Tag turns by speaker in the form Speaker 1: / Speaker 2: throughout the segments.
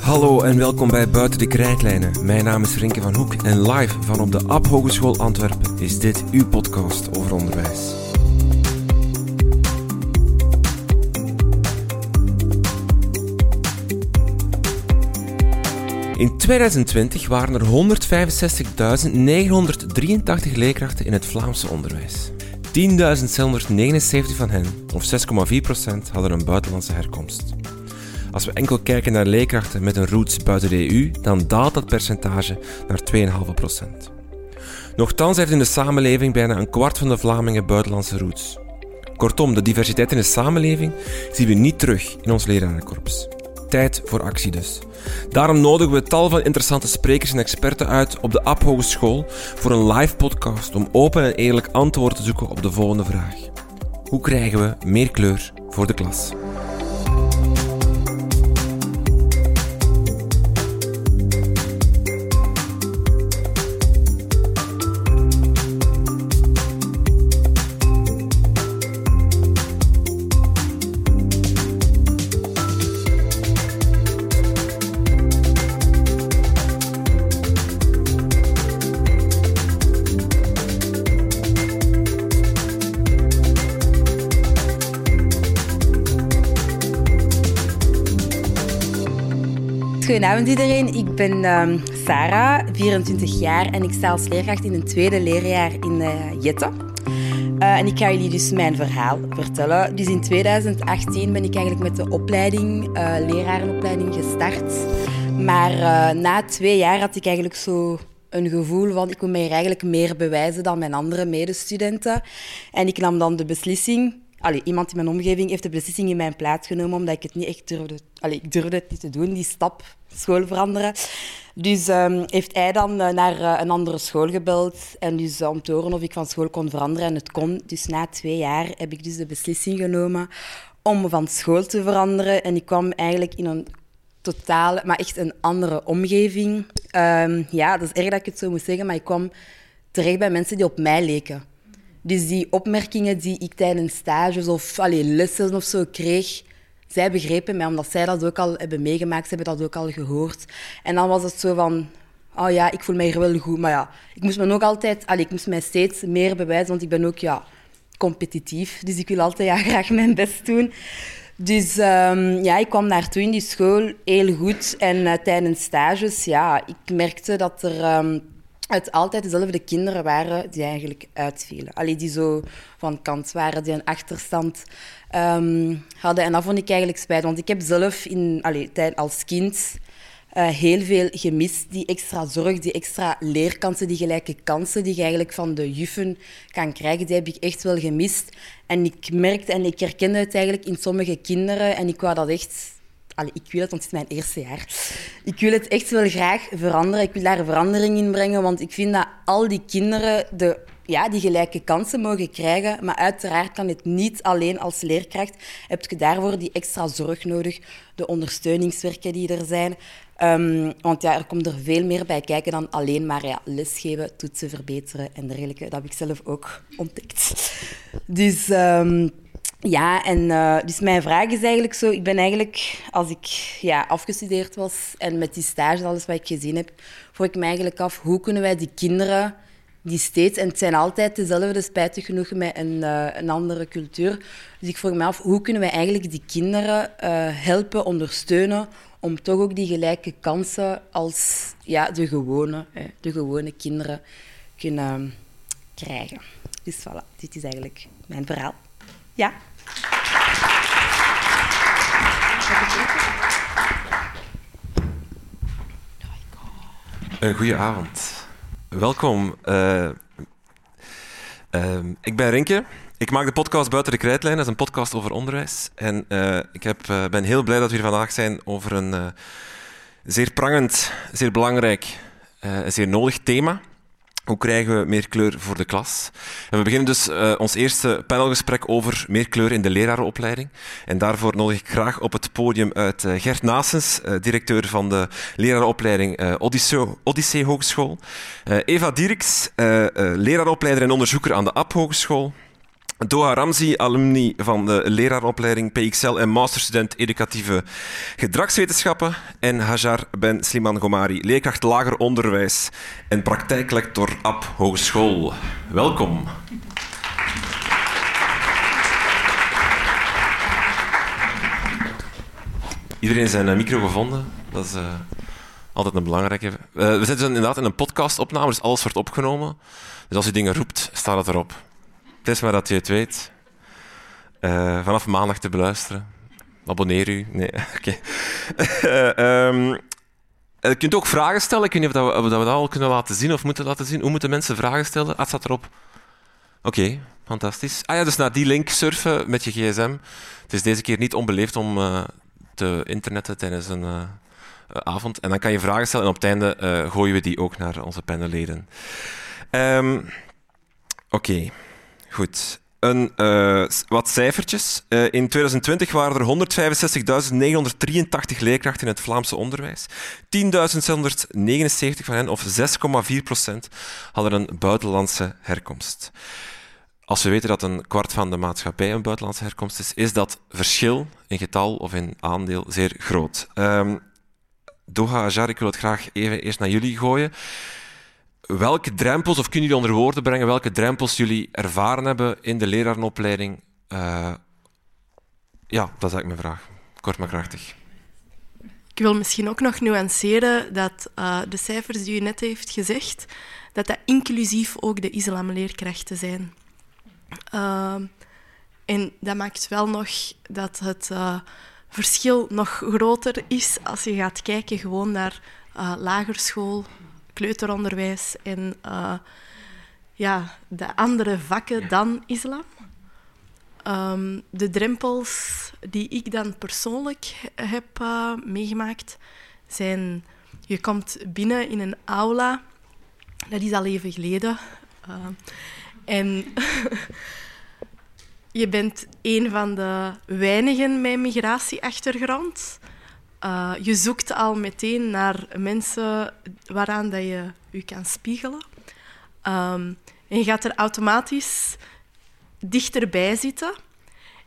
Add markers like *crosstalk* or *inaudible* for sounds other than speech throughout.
Speaker 1: Hallo en welkom bij Buiten de Krijtlijnen. Mijn naam is Rinke van Hoek en live van op de App Hogeschool Antwerpen is dit uw podcast over onderwijs. 2020 waren er 165.983 leerkrachten in het Vlaamse onderwijs. 10.679 van hen, of 6,4%, hadden een buitenlandse herkomst. Als we enkel kijken naar leerkrachten met een roots buiten de EU, dan daalt dat percentage naar 2,5%. Nochtans heeft in de samenleving bijna een kwart van de Vlamingen buitenlandse roots. Kortom, de diversiteit in de samenleving zien we niet terug in ons lerarenkorps. Tijd voor actie dus. Daarom nodigen we tal van interessante sprekers en experten uit op de App Hogeschool voor een live podcast om open en eerlijk antwoord te zoeken op de volgende vraag. Hoe krijgen we meer kleur voor de klas?
Speaker 2: Goedenavond iedereen, ik ben um, Sarah, 24 jaar en ik sta als leerkracht in een tweede leerjaar in uh, Jette. Uh, en ik ga jullie dus mijn verhaal vertellen. Dus in 2018 ben ik eigenlijk met de opleiding, uh, lerarenopleiding gestart. Maar na twee jaar had ik eigenlijk zo een gevoel van ik wil mij eigenlijk meer bewijzen dan mijn andere medestudenten. En ik nam dan de beslissing Allee, iemand in mijn omgeving heeft de beslissing in mijn plaats genomen, omdat ik het niet echt durfde. Allee, ik durfde het niet te doen, die stap school veranderen. Dus um, heeft hij dan uh, naar uh, een andere school gebeld en dus uh, om te horen of ik van school kon veranderen. En het kon. Dus na twee jaar heb ik dus de beslissing genomen om van school te veranderen. En ik kwam eigenlijk in een totale, maar echt een andere omgeving. Um, ja, dat is erg dat ik het zo moet zeggen, maar ik kwam terecht bij mensen die op mij leken. Dus die opmerkingen die ik tijdens stages of allee, lessen of zo kreeg, zij begrepen mij, omdat zij dat ook al hebben meegemaakt, ze hebben dat ook al gehoord. En dan was het zo van, oh ja, ik voel mij hier wel goed. Maar ja, ik moest me ook altijd, allee, ik moest mij steeds meer bewijzen, want ik ben ook ja, competitief. Dus ik wil altijd ja, *laughs* graag mijn best doen. Dus um, ja, ik kwam naartoe in die school heel goed. En uh, tijdens stages, ja, ik merkte dat er... Um, het altijd dezelfde kinderen waren die eigenlijk uitvielen. Allee, die zo van kant waren, die een achterstand um, hadden. En dat vond ik eigenlijk spijt, want ik heb zelf in, allee, als kind uh, heel veel gemist. Die extra zorg, die extra leerkansen, die gelijke kansen die je eigenlijk van de juffen kan krijgen, die heb ik echt wel gemist. En ik merkte en ik herkende het eigenlijk in sommige kinderen en ik wou dat echt Ik wil het, want het is mijn eerste jaar. Ik wil het echt wel graag veranderen. Ik wil daar verandering in brengen, want ik vind dat al die kinderen de, ja, die gelijke kansen mogen krijgen. Maar uiteraard kan het niet alleen als leerkracht. Heb je daarvoor die extra zorg nodig, de ondersteuningswerken die er zijn. Um, want ja, er komt er veel meer bij kijken dan alleen maar ja, lesgeven, toetsen verbeteren en dergelijke. Dat heb ik zelf ook ontdekt. Dus... Um, ja, en uh, dus mijn vraag is eigenlijk zo... Ik ben eigenlijk, als ik ja, afgestudeerd was en met die stage alles wat ik gezien heb, vroeg ik me eigenlijk af, hoe kunnen wij die kinderen die steeds... En het zijn altijd dezelfde, spijtig genoeg, met een, uh, een andere cultuur. Dus ik vroeg me af, hoe kunnen wij eigenlijk die kinderen uh, helpen, ondersteunen, om toch ook die gelijke kansen als ja, de, gewone, de gewone kinderen kunnen krijgen. Dus voilà, dit is eigenlijk mijn verhaal. Ja.
Speaker 1: Een goede avond. Welkom. Uh, uh, ik ben Rinke. Ik maak de podcast Buiten de Krijtlijn. Dat is een podcast over onderwijs. En uh, ik heb, ben heel blij dat we hier vandaag zijn over een zeer prangend, zeer belangrijk, zeer nodig thema. Hoe krijgen we meer kleur voor de klas? En we beginnen dus uh, ons eerste panelgesprek over meer kleur in de lerarenopleiding. En daarvoor nodig ik graag op het podium uit uh, Gert Nasens, uh, directeur van de lerarenopleiding Odyssee, Odyssee Hogeschool. Eva Dieriks, leraaropleider en onderzoeker aan de AP Hogeschool. Doha Ramzi, alumni van de leraaropleiding PXL en masterstudent educatieve gedragswetenschappen. En Hajar Ben Sliman Gomari, leerkracht lager onderwijs en praktijklector AP Hogeschool. Welkom. Iedereen zijn eh, micro gevonden. Dat is uh, altijd een belangrijke. Uh, we zitten inderdaad in een podcastopname, dus alles wordt opgenomen. Dus als je dingen roept, staat het erop. Het is maar dat je het weet. Uh, vanaf maandag te beluisteren. Abonneer u. Nee, *laughs* oké. Okay. um, je kunt ook vragen stellen. Ik weet niet of, dat we, dat, we dat al kunnen laten zien of moeten laten zien. Hoe moeten mensen vragen stellen? Ah, staat erop. Oké, fantastisch. Ah ja, dus naar die link surfen met je gsm. Het is deze keer niet onbeleefd om te internetten tijdens een avond. En dan kan je vragen stellen en op het einde gooien we die ook naar onze panelleden. Um, Oké. Goed. Een, uh, wat cijfertjes. Uh, in 2020 waren er 165.983 leerkrachten in het Vlaamse onderwijs. 10.679 van hen, of 6,4 procent, hadden een buitenlandse herkomst. Als we weten dat een kwart van de maatschappij een buitenlandse herkomst is, is dat verschil in getal of in aandeel zeer groot. Um, Doha Ajar, ik wil het graag even eerst naar jullie gooien welke drempels, of kunnen jullie onder woorden brengen, welke drempels jullie ervaren hebben in de lerarenopleiding? Uh, ja, dat is eigenlijk mijn vraag. Kort maar krachtig.
Speaker 3: Ik wil misschien ook nog nuanceren dat uh, de cijfers die u net heeft gezegd, dat dat inclusief ook de islamleerkrachten zijn. Uh, en dat maakt wel nog dat het verschil nog groter is als je gaat kijken gewoon naar lagerschool, kleuteronderwijs en uh, ja, de andere vakken dan islam. Um, de drempels die ik dan persoonlijk heb uh, meegemaakt zijn... Je komt binnen in een aula, dat is al even geleden. Uh, en *laughs* je bent een van de weinigen met migratieachtergrond. Uh, je zoekt al meteen naar mensen waaraan dat je je kan spiegelen. Um, en je gaat er automatisch dichterbij zitten.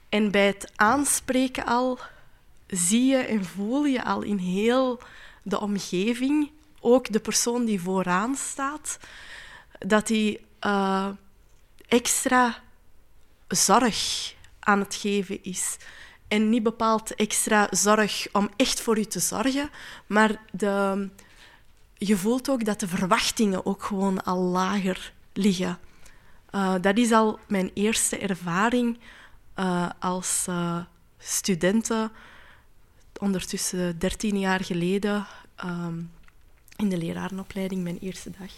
Speaker 3: En bij het aanspreken al zie je en voel je al in heel de omgeving, ook de persoon die vooraan staat, dat hij uh, extra zorg aan het geven is en niet bepaald extra zorg om echt voor u te zorgen, maar de, je voelt ook dat de verwachtingen ook gewoon al lager liggen. Uh, dat is al mijn eerste ervaring uh, als uh, studenten, ondertussen 13 jaar geleden, um, in de lerarenopleiding, mijn eerste dag.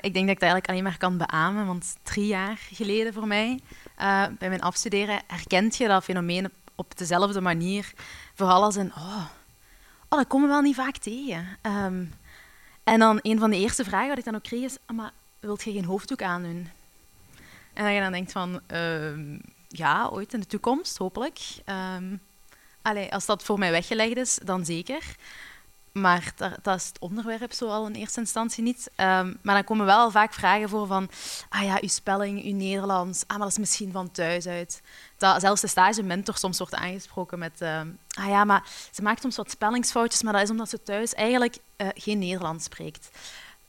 Speaker 4: Ik denk dat ik dat eigenlijk alleen maar kan beamen, want drie jaar geleden voor mij, uh, bij mijn afstuderen, herkent je dat fenomeen op dezelfde manier. Vooral als een, oh, oh dat komen we wel niet vaak tegen. Um, en dan een van de eerste vragen wat ik dan ook kreeg is, ah, maar wilt je geen hoofddoek aandoen? En dan je dan denkt van, uh, ja, ooit in de toekomst, hopelijk. Um, allee, als dat voor mij weggelegd is, dan zeker. Maar dat, dat, is het onderwerp zo al in eerste instantie niet. Um, maar dan komen wel vaak vragen voor van... Ah ja, uw spelling, uw Nederlands. Ah, maar dat is misschien van thuis uit. Dat zelfs de stagementor soms wordt aangesproken met... Uh, ah ja, maar ze maakt soms wat spellingsfoutjes, maar dat is omdat ze thuis eigenlijk uh, geen Nederlands spreekt.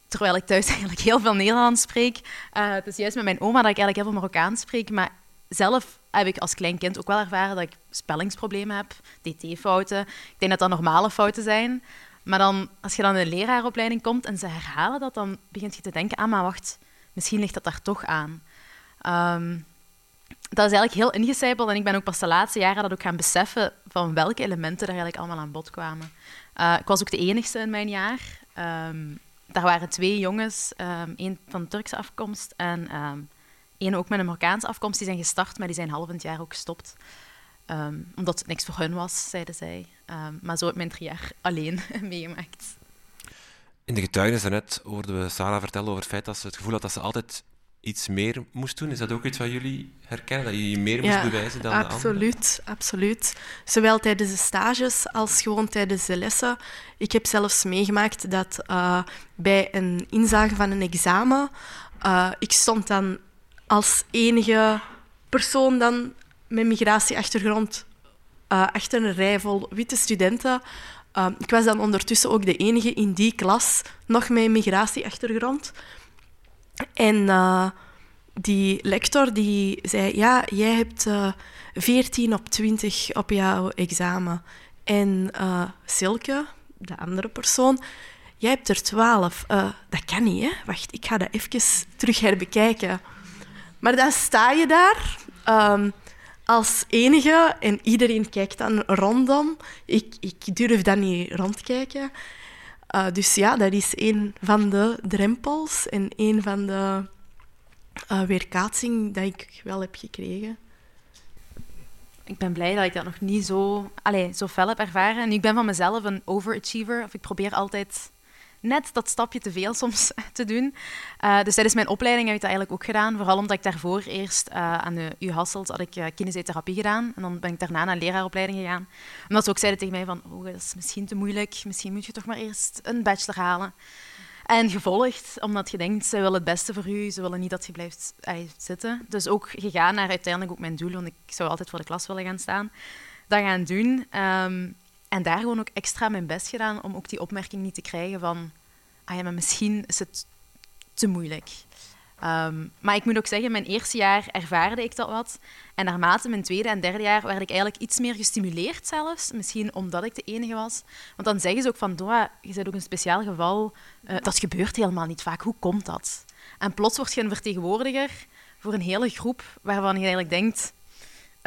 Speaker 4: Terwijl ik thuis *laughs* eigenlijk heel veel Nederlands spreek. Uh, het is juist met mijn oma dat ik eigenlijk heel veel Marokkaans spreek. Maar zelf heb ik als klein kind ook wel ervaren dat ik spellingsproblemen heb, dt-fouten. Ik denk dat dat normale fouten zijn. Maar dan, als je dan in de leraaropleiding komt en ze herhalen dat, dan begint je te denken, ah, maar wacht, misschien ligt dat daar toch aan. Um, dat is eigenlijk heel ingecijpeld en ik ben ook pas de laatste jaren dat ook gaan beseffen van welke elementen er eigenlijk allemaal aan bod kwamen. Uh, ik was ook de enigste in mijn jaar. Um, daar waren twee jongens, um, één van Turkse afkomst en één ook met een Marokkaanse afkomst, die zijn gestart, maar die zijn half een jaar ook gestopt. Um, omdat het niks voor hun was, zeiden zij. Um, maar zo heb ik mijn drie jaar alleen *laughs* meegemaakt.
Speaker 1: In de getuigenis daarnet hoorden we Sarah vertellen over het feit dat ze het gevoel had dat ze altijd iets meer moest doen. Is dat ook iets wat jullie herkennen, dat je je meer moest bewijzen dan
Speaker 3: absoluut,
Speaker 1: de anderen?
Speaker 3: Absoluut, absoluut. Zowel tijdens de stages als gewoon tijdens de lessen. Ik heb zelfs meegemaakt dat uh, bij een inzage van een examen, uh, ik stond dan als enige persoon dan met migratieachtergrond uh, achter een rij vol witte studenten. Uh, ik was dan ondertussen ook de enige in die klas nog met migratieachtergrond. En uh, die lector die zei, ja, jij hebt uh, 14 op 20 op jouw examen. En Silke, de andere persoon, jij hebt er 12. Uh, dat kan niet, hè? Wacht, ik ga dat even terug herbekijken. Maar dan sta je daar um, als enige en iedereen kijkt dan rondom. Ik, ik durf dan niet rondkijken. Uh, dus ja, dat is een van de drempels en een van de uh, weerkaatsing dat ik wel heb gekregen.
Speaker 4: Ik ben blij dat ik dat nog niet zo, allez, zo fel heb ervaren. En ik ben van mezelf een overachiever. Of ik probeer altijd net dat stapje te veel soms *laughs* te doen. Uh, dus tijdens mijn opleiding heb ik dat eigenlijk ook gedaan. Vooral omdat ik daarvoor eerst uh, aan de U Hasselt had ik uh, gedaan. En dan ben ik daarna naar leraaropleiding gegaan. Omdat ze ook zeiden tegen mij van, oh, dat is misschien te moeilijk. Misschien moet je toch maar eerst een bachelor halen. En gevolgd, omdat je denkt, ze willen het beste voor u. Ze willen niet dat je blijft zitten. Dus ook gegaan naar uiteindelijk ook mijn doel. Want ik zou altijd voor de klas willen gaan staan. Dat gaan doen. Um, en daar gewoon ook extra mijn best gedaan om ook die opmerking niet te krijgen van ah ja, maar misschien is het te moeilijk. Um, maar ik moet ook zeggen, mijn eerste jaar ervaarde ik dat wat. En naarmate mijn tweede en derde jaar werd ik eigenlijk iets meer gestimuleerd zelfs. Misschien omdat ik de enige was. Want dan zeggen ze ook van, Doa, je bent ook een speciaal geval. Uh, dat gebeurt helemaal niet vaak. Hoe komt dat? En plots word je een vertegenwoordiger voor een hele groep waarvan je eigenlijk denkt...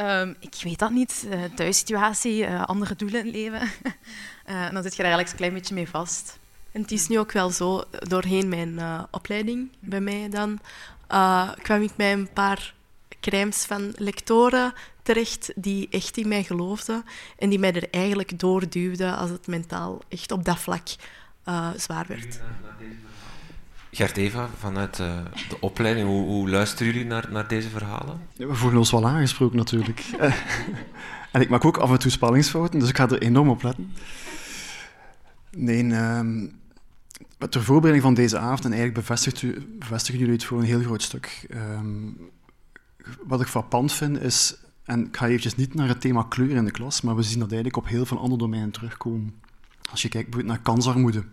Speaker 4: Um, ik weet dat niet, uh, thuissituatie, uh, andere doelen in het leven. *laughs* en dan zit je daar eigenlijk een klein beetje mee vast.
Speaker 3: En het is nu ook wel zo, doorheen mijn opleiding bij mij dan, kwam ik bij een paar crèmes van lectoren terecht die echt in mij geloofden en die mij er eigenlijk doorduwden als het mentaal echt op dat vlak zwaar werd.
Speaker 1: Gert Eva, vanuit de opleiding, hoe, hoe, luisteren jullie naar, naar deze verhalen?
Speaker 5: Ja, we voelen ons wel aangesproken natuurlijk. *laughs* en ik maak ook af en toe spellingsfouten, dus ik ga er enorm op letten. Nee, um, ter voorbereiding van deze avond, en eigenlijk bevestigt u, bevestigen jullie het voor een heel groot stuk. Um, wat ik frappant vind is, en ik ga eventjes niet naar het thema kleur in de klas, maar we zien dat eigenlijk op heel veel andere domeinen terugkomen. Als je kijkt naar kansarmoede,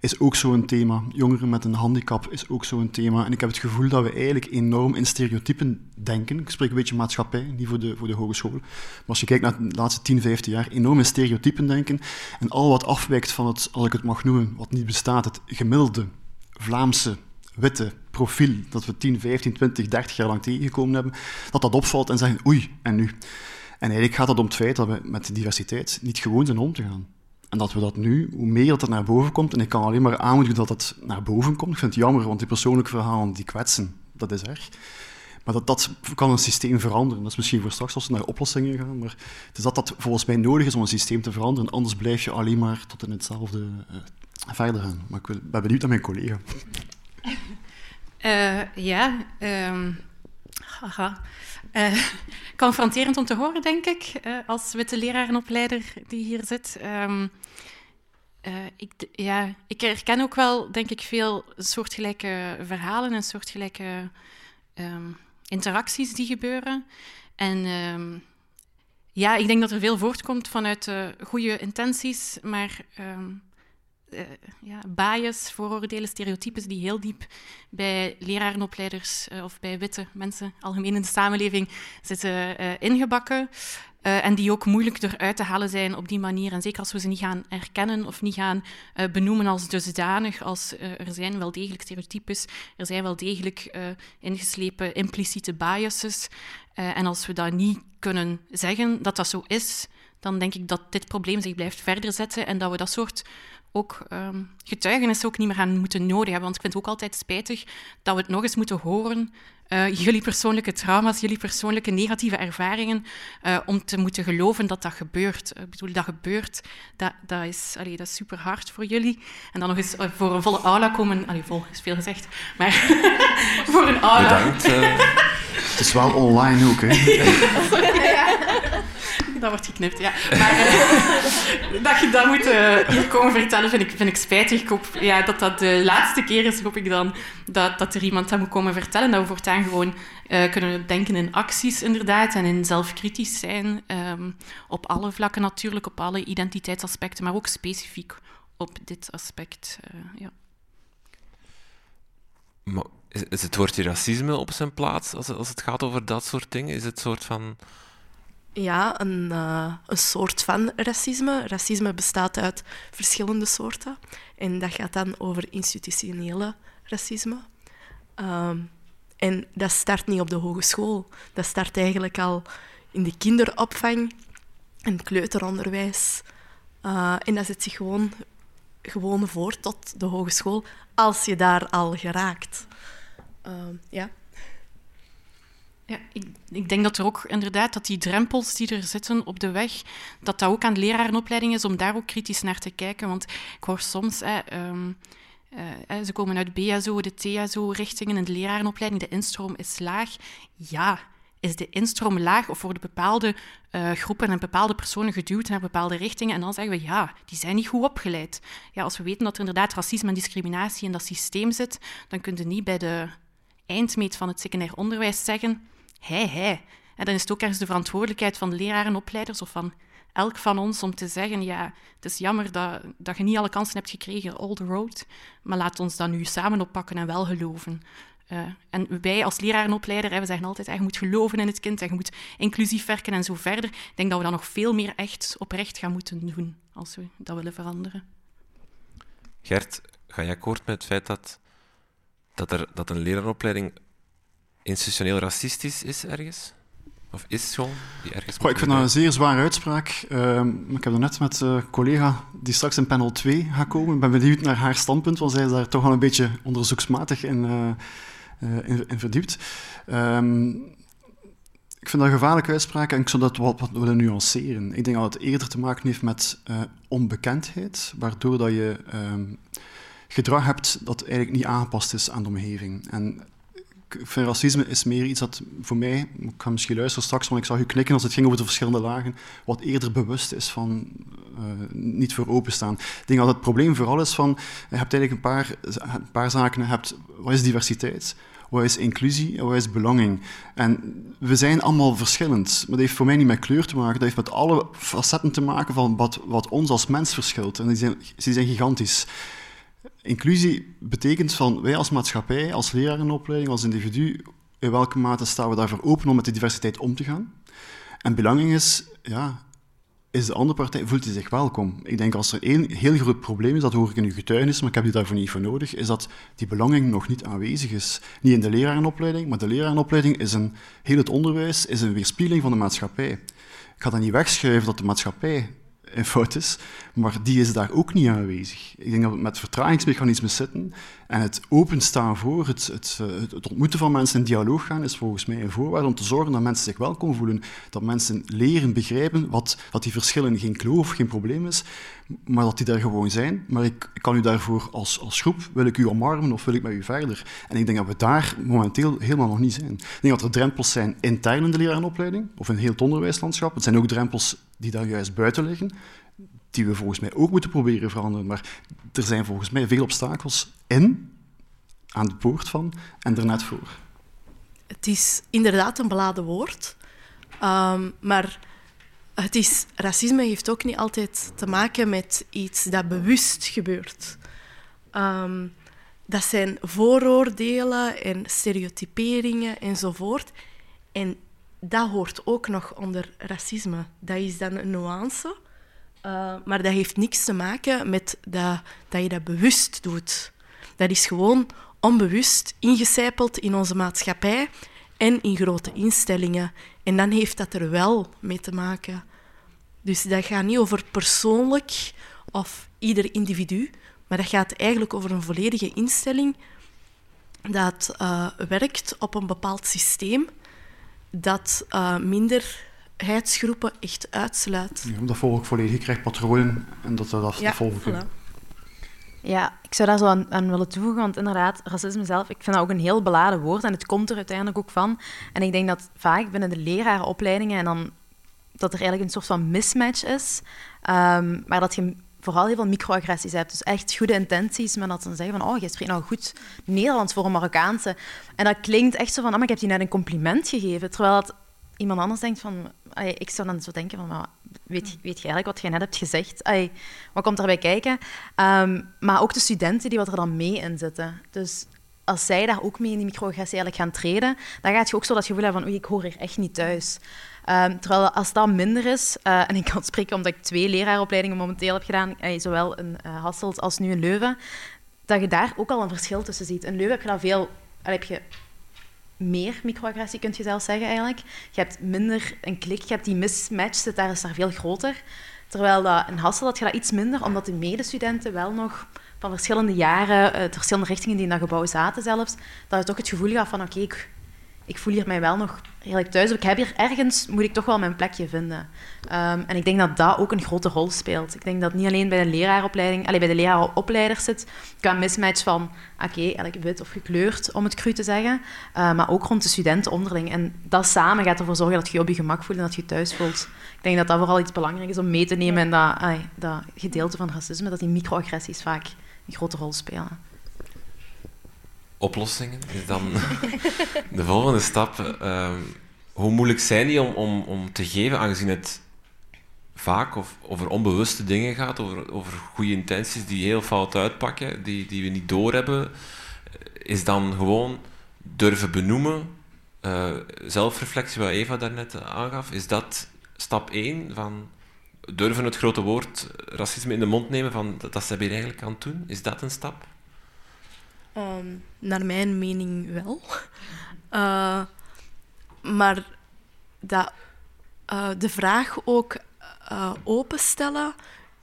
Speaker 5: is ook zo'n thema. Jongeren met een handicap is ook zo'n thema. En ik heb het gevoel dat we eigenlijk enorm in stereotypen denken. Ik spreek een beetje maatschappij, niet voor de, voor de hogeschool. Maar als je kijkt naar de laatste 10, 15 jaar, enorm in stereotypen denken. En al wat afwijkt van het, als ik het mag noemen, wat niet bestaat, het gemiddelde Vlaamse witte profiel dat we 10, 15, 20, 30 jaar lang tegengekomen hebben, dat dat opvalt en zeggen oei, en nu? En eigenlijk gaat het om het feit dat we met diversiteit niet gewoon zijn om te gaan. En dat we dat nu, hoe meer dat naar boven komt, en ik kan alleen maar aanmoedigen dat het naar boven komt. Ik vind het jammer, want die persoonlijke verhalen die kwetsen, dat is erg. Maar dat, dat kan een systeem veranderen. Dat is misschien voor straks als we naar oplossingen gaan. Maar het is dat dat volgens mij nodig is om een systeem te veranderen. Anders blijf je alleen maar tot in hetzelfde uh, verder gaan. Maar ik ben benieuwd naar mijn collega.
Speaker 6: Uh, *laughs* ja, um, haha. Uh, confronterend om te horen, denk ik, uh, als witte lerarenopleider die hier zit. Um, uh, ik, ja, ik herken ook wel, denk ik, veel soortgelijke verhalen en soortgelijke um, interacties die gebeuren. En um, ja, ik denk dat er veel voortkomt vanuit goede intenties, maar uh, ja, bias, vooroordelen, stereotypes die heel diep bij lerarenopleiders uh, of bij witte mensen algemeen in de samenleving zitten uh, ingebakken. en die ook moeilijk eruit te halen zijn op die manier. En zeker als we ze niet gaan erkennen of niet gaan benoemen als dusdanig, als er zijn wel degelijk stereotypes, er zijn wel degelijk ingeslepen impliciete biases. en als we dat niet kunnen zeggen dat dat zo is, dan denk ik dat dit probleem zich blijft verder zetten en dat we dat soort ook um, getuigenissen ook niet meer gaan moeten nodig hebben. Want ik vind het ook altijd spijtig dat we het nog eens moeten horen uh, jullie persoonlijke trauma's, jullie persoonlijke negatieve ervaringen, uh, om te moeten geloven dat dat gebeurt. Ik bedoel, dat gebeurt, dat, dat, is, allee, dat is super hard voor jullie. En dan nog eens uh, voor een volle aula komen, allee, vol is veel gezegd, maar *laughs* voor een aula...
Speaker 1: Bedankt.
Speaker 5: Het is wel online ook, hè? *laughs* *laughs*
Speaker 6: dat wordt geknipt, ja. Maar uh, *laughs* dat je dat moet uh, hier komen vertellen, vind ik, vind ik spijtig. Ja, dat dat de laatste keer is, hoop ik dan, dat, dat er iemand dat moet komen vertellen. Dat we voortaan gewoon uh, kunnen denken in acties, inderdaad, en in zelfkritisch zijn. Um, op alle vlakken natuurlijk, op alle identiteitsaspecten, maar ook specifiek op dit aspect, ja.
Speaker 1: Is het woordje racisme op zijn plaats als, als het gaat over dat soort dingen? Is het soort van
Speaker 3: ja, een, uh, een soort van racisme. Racisme bestaat uit verschillende soorten. En dat gaat dan over institutionele racisme. Um, en dat start niet op de hogeschool. Dat start eigenlijk al in de kinderopvang en kleuteronderwijs. Uh, en dat zet zich gewoon, gewoon voor tot de hogeschool, als je daar al geraakt. Uh, ja.
Speaker 6: Ja, ik, ik, denk dat er ook inderdaad dat die drempels die er zitten op de weg, dat dat ook aan lerarenopleiding is om daar ook kritisch naar te kijken. Want ik hoor soms, ehm, eh, ze komen uit BSO, de TSO-richtingen en de lerarenopleiding, de instroom is laag. Ja, is de instroom laag of worden bepaalde uh, groepen en bepaalde personen geduwd naar bepaalde richtingen? En dan zeggen we ja, die zijn niet goed opgeleid. Ja, als we weten dat er inderdaad racisme en discriminatie in dat systeem zit, dan kun je niet bij de eindmeet van het secundair onderwijs zeggen hij, hij. En dan is het ook ergens de verantwoordelijkheid van de lerarenopleiders of van elk van ons om te zeggen, ja, het is jammer dat, dat je niet alle kansen hebt gekregen, all the road, maar laat ons dat nu samen oppakken en wel geloven. Uh, en wij als lerarenopleider, we zeggen altijd, je moet geloven in het kind en je moet inclusief werken en zo verder. Ik denk dat we dat nog veel meer echt oprecht gaan moeten doen als we dat willen veranderen.
Speaker 1: Gert, ga je akkoord met het feit dat, dat, er, dat een lerarenopleiding institutioneel racistisch is ergens? Of is gewoon die ergens...
Speaker 5: Goh, ik vind dat een zeer zware uitspraak. Uh, ik heb er net met een uh, collega die straks in panel 2 gaat komen. Ik ben benieuwd naar haar standpunt, want zij is daar toch wel een beetje onderzoeksmatig in, uh, in, in, verdiept. Um, ik vind dat een gevaarlijke uitspraak en ik zou dat wat, wat willen nuanceren. Ik denk dat het eerder te maken heeft met uh, onbekendheid, waardoor dat je um, gedrag hebt dat eigenlijk niet aangepast is aan de omgeving. En racisme is meer iets dat voor mij, ik ga misschien luisteren straks, want ik zag u knikken als het ging over de verschillende lagen, wat eerder bewust is van uh, niet voor openstaan. Ik denk dat het probleem vooral is van, je hebt eigenlijk een paar, een paar zaken. Hebt, wat is diversiteit? Wat is inclusie en wat is belonging? En we zijn allemaal verschillend, maar dat heeft voor mij niet met kleur te maken, dat heeft met alle facetten te maken van wat, wat ons als mens verschilt. En die zijn, die zijn gigantisch. Inclusie betekent van wij als maatschappij, als lerarenopleiding, als individu, in welke mate staan we daarvoor open om met de diversiteit om te gaan. En belangrijk is, ja, is de andere partij, voelt hij zich welkom? Ik denk als er één heel groot probleem is, dat hoor ik in uw getuigenis, maar ik heb u daarvoor niet voor nodig, is dat die belanging nog niet aanwezig is. Niet in de lerarenopleiding, maar de lerarenopleiding is een, heel het onderwijs is een weerspiegeling van de maatschappij. Ik ga dat niet wegschuiven dat de maatschappij in fout is, maar die is daar ook niet aanwezig. Ik denk dat we met vertragingsmechanismen zitten en het openstaan voor, het, het, het, ontmoeten van mensen in dialoog gaan, is volgens mij een voorwaarde om te zorgen dat mensen zich welkom voelen, dat mensen leren begrijpen wat, dat die verschillen geen kloof, geen probleem is, maar dat die daar gewoon zijn. Maar ik, kan u daarvoor als, als groep, wil ik u omarmen of wil ik met u verder? En ik denk dat we daar momenteel helemaal nog niet zijn. Ik denk dat er drempels zijn intern in de lerarenopleiding of in heel het onderwijslandschap. Het zijn ook drempels die daar juist buiten liggen die we volgens mij ook moeten proberen veranderen. Maar er zijn volgens mij veel obstakels in, aan de poort van en er net voor.
Speaker 3: Het is inderdaad een beladen woord, um, maar het is, racisme heeft ook niet altijd te maken met iets dat bewust gebeurt. Um, dat zijn vooroordelen en stereotyperingen enzovoort. En dat hoort ook nog onder racisme. Dat is dan een nuance. Uh, maar dat heeft niks te maken met dat, dat je dat bewust doet. Dat is gewoon onbewust ingecijpeld in onze maatschappij en in grote instellingen. En dan heeft dat er wel mee te maken. Dus dat gaat niet over persoonlijk of ieder individu, maar dat gaat eigenlijk over een volledige instelling dat uh, werkt op een bepaald systeem dat uh, minderheidsgroepen echt uitsluit.
Speaker 5: Ja, dat volk volledig. Je krijgt patronen en dat dat ja, volk. Voilà.
Speaker 4: Ja, ik zou daar zo aan, aan, willen toevoegen, want inderdaad, racisme zelf, ik vind dat ook een heel beladen woord en het komt er uiteindelijk ook van. En ik denk dat vaak binnen de lerarenopleidingen en dan dat er eigenlijk een soort van mismatch is, um, maar dat je vooral heel veel microagressies hebt. Dus echt goede intenties, maar dat ze zeggen van, oh, je spreekt nou goed Nederlands voor een Marokkaanse. En dat klinkt echt zo van, oh, maar ik heb je net een compliment gegeven. Terwijl dat iemand anders denkt van, ik zou dan zo denken van, weet, weet je eigenlijk wat je net hebt gezegd? Wat komt daarbij kijken? Ehm, maar ook de studenten die wat er dan mee in zitten. Dus als zij daar ook mee in die microagressie eigenlijk gaan treden, dan gaat je ook zo dat gevoel hebben van, oei, ik hoor hier echt niet thuis. Um, terwijl als dat minder is, uh, en ik kan spreken omdat ik twee leraaropleidingen momenteel heb gedaan, uh, zowel in uh, Hasselt als nu in Leuven, dat je daar ook al een verschil tussen ziet. In Leuven heb je dan veel... heb je meer microagressie, kun je zelfs zeggen eigenlijk. Je hebt minder een klik, je hebt die mismatch, daar is daar veel groter. Terwijl dat in Hasselt had je dat iets minder, omdat de medestudenten wel nog van verschillende jaren, de verschillende richtingen die in dat gebouw zaten zelfs, dat je toch het gevoel gaf van oké, ik ik voel hier mij wel nog redelijk thuis. Ik heb hier ergens, moet ik toch wel mijn plekje vinden. Um, en ik denk dat dat ook een grote rol speelt. Ik denk dat niet alleen bij de leraaropleiding, alleen bij de leraaropleiders zit, qua mismatch van, oké, okay, wit of gekleurd, om het cru te zeggen, uh, maar ook rond de studenten onderling. En dat samen gaat ervoor zorgen dat je je op je gemak voelt en dat je je thuis voelt. Ik denk dat dat vooral iets belangrijk is om mee te nemen in dat, dat gedeelte van racisme, dat die microagressies vaak een grote rol spelen
Speaker 1: oplossingen is dan de volgende stap. Ehm, hoe moeilijk zijn die om, om, om te geven, aangezien het vaak over onbewuste dingen gaat, over, over goede intenties die heel fout uitpakken, die, die we niet doorhebben, is dan gewoon durven benoemen, uh, zelfreflectie, wat Eva daarnet aangaf, is dat stap 1 van durven het grote woord racisme in de mond nemen van dat, dat ze eigenlijk aan het doen? Is dat een stap?
Speaker 3: Ehm, naar mijn mening wel. Uh, *laughs* maar dat, uh, de vraag ook uh, openstellen,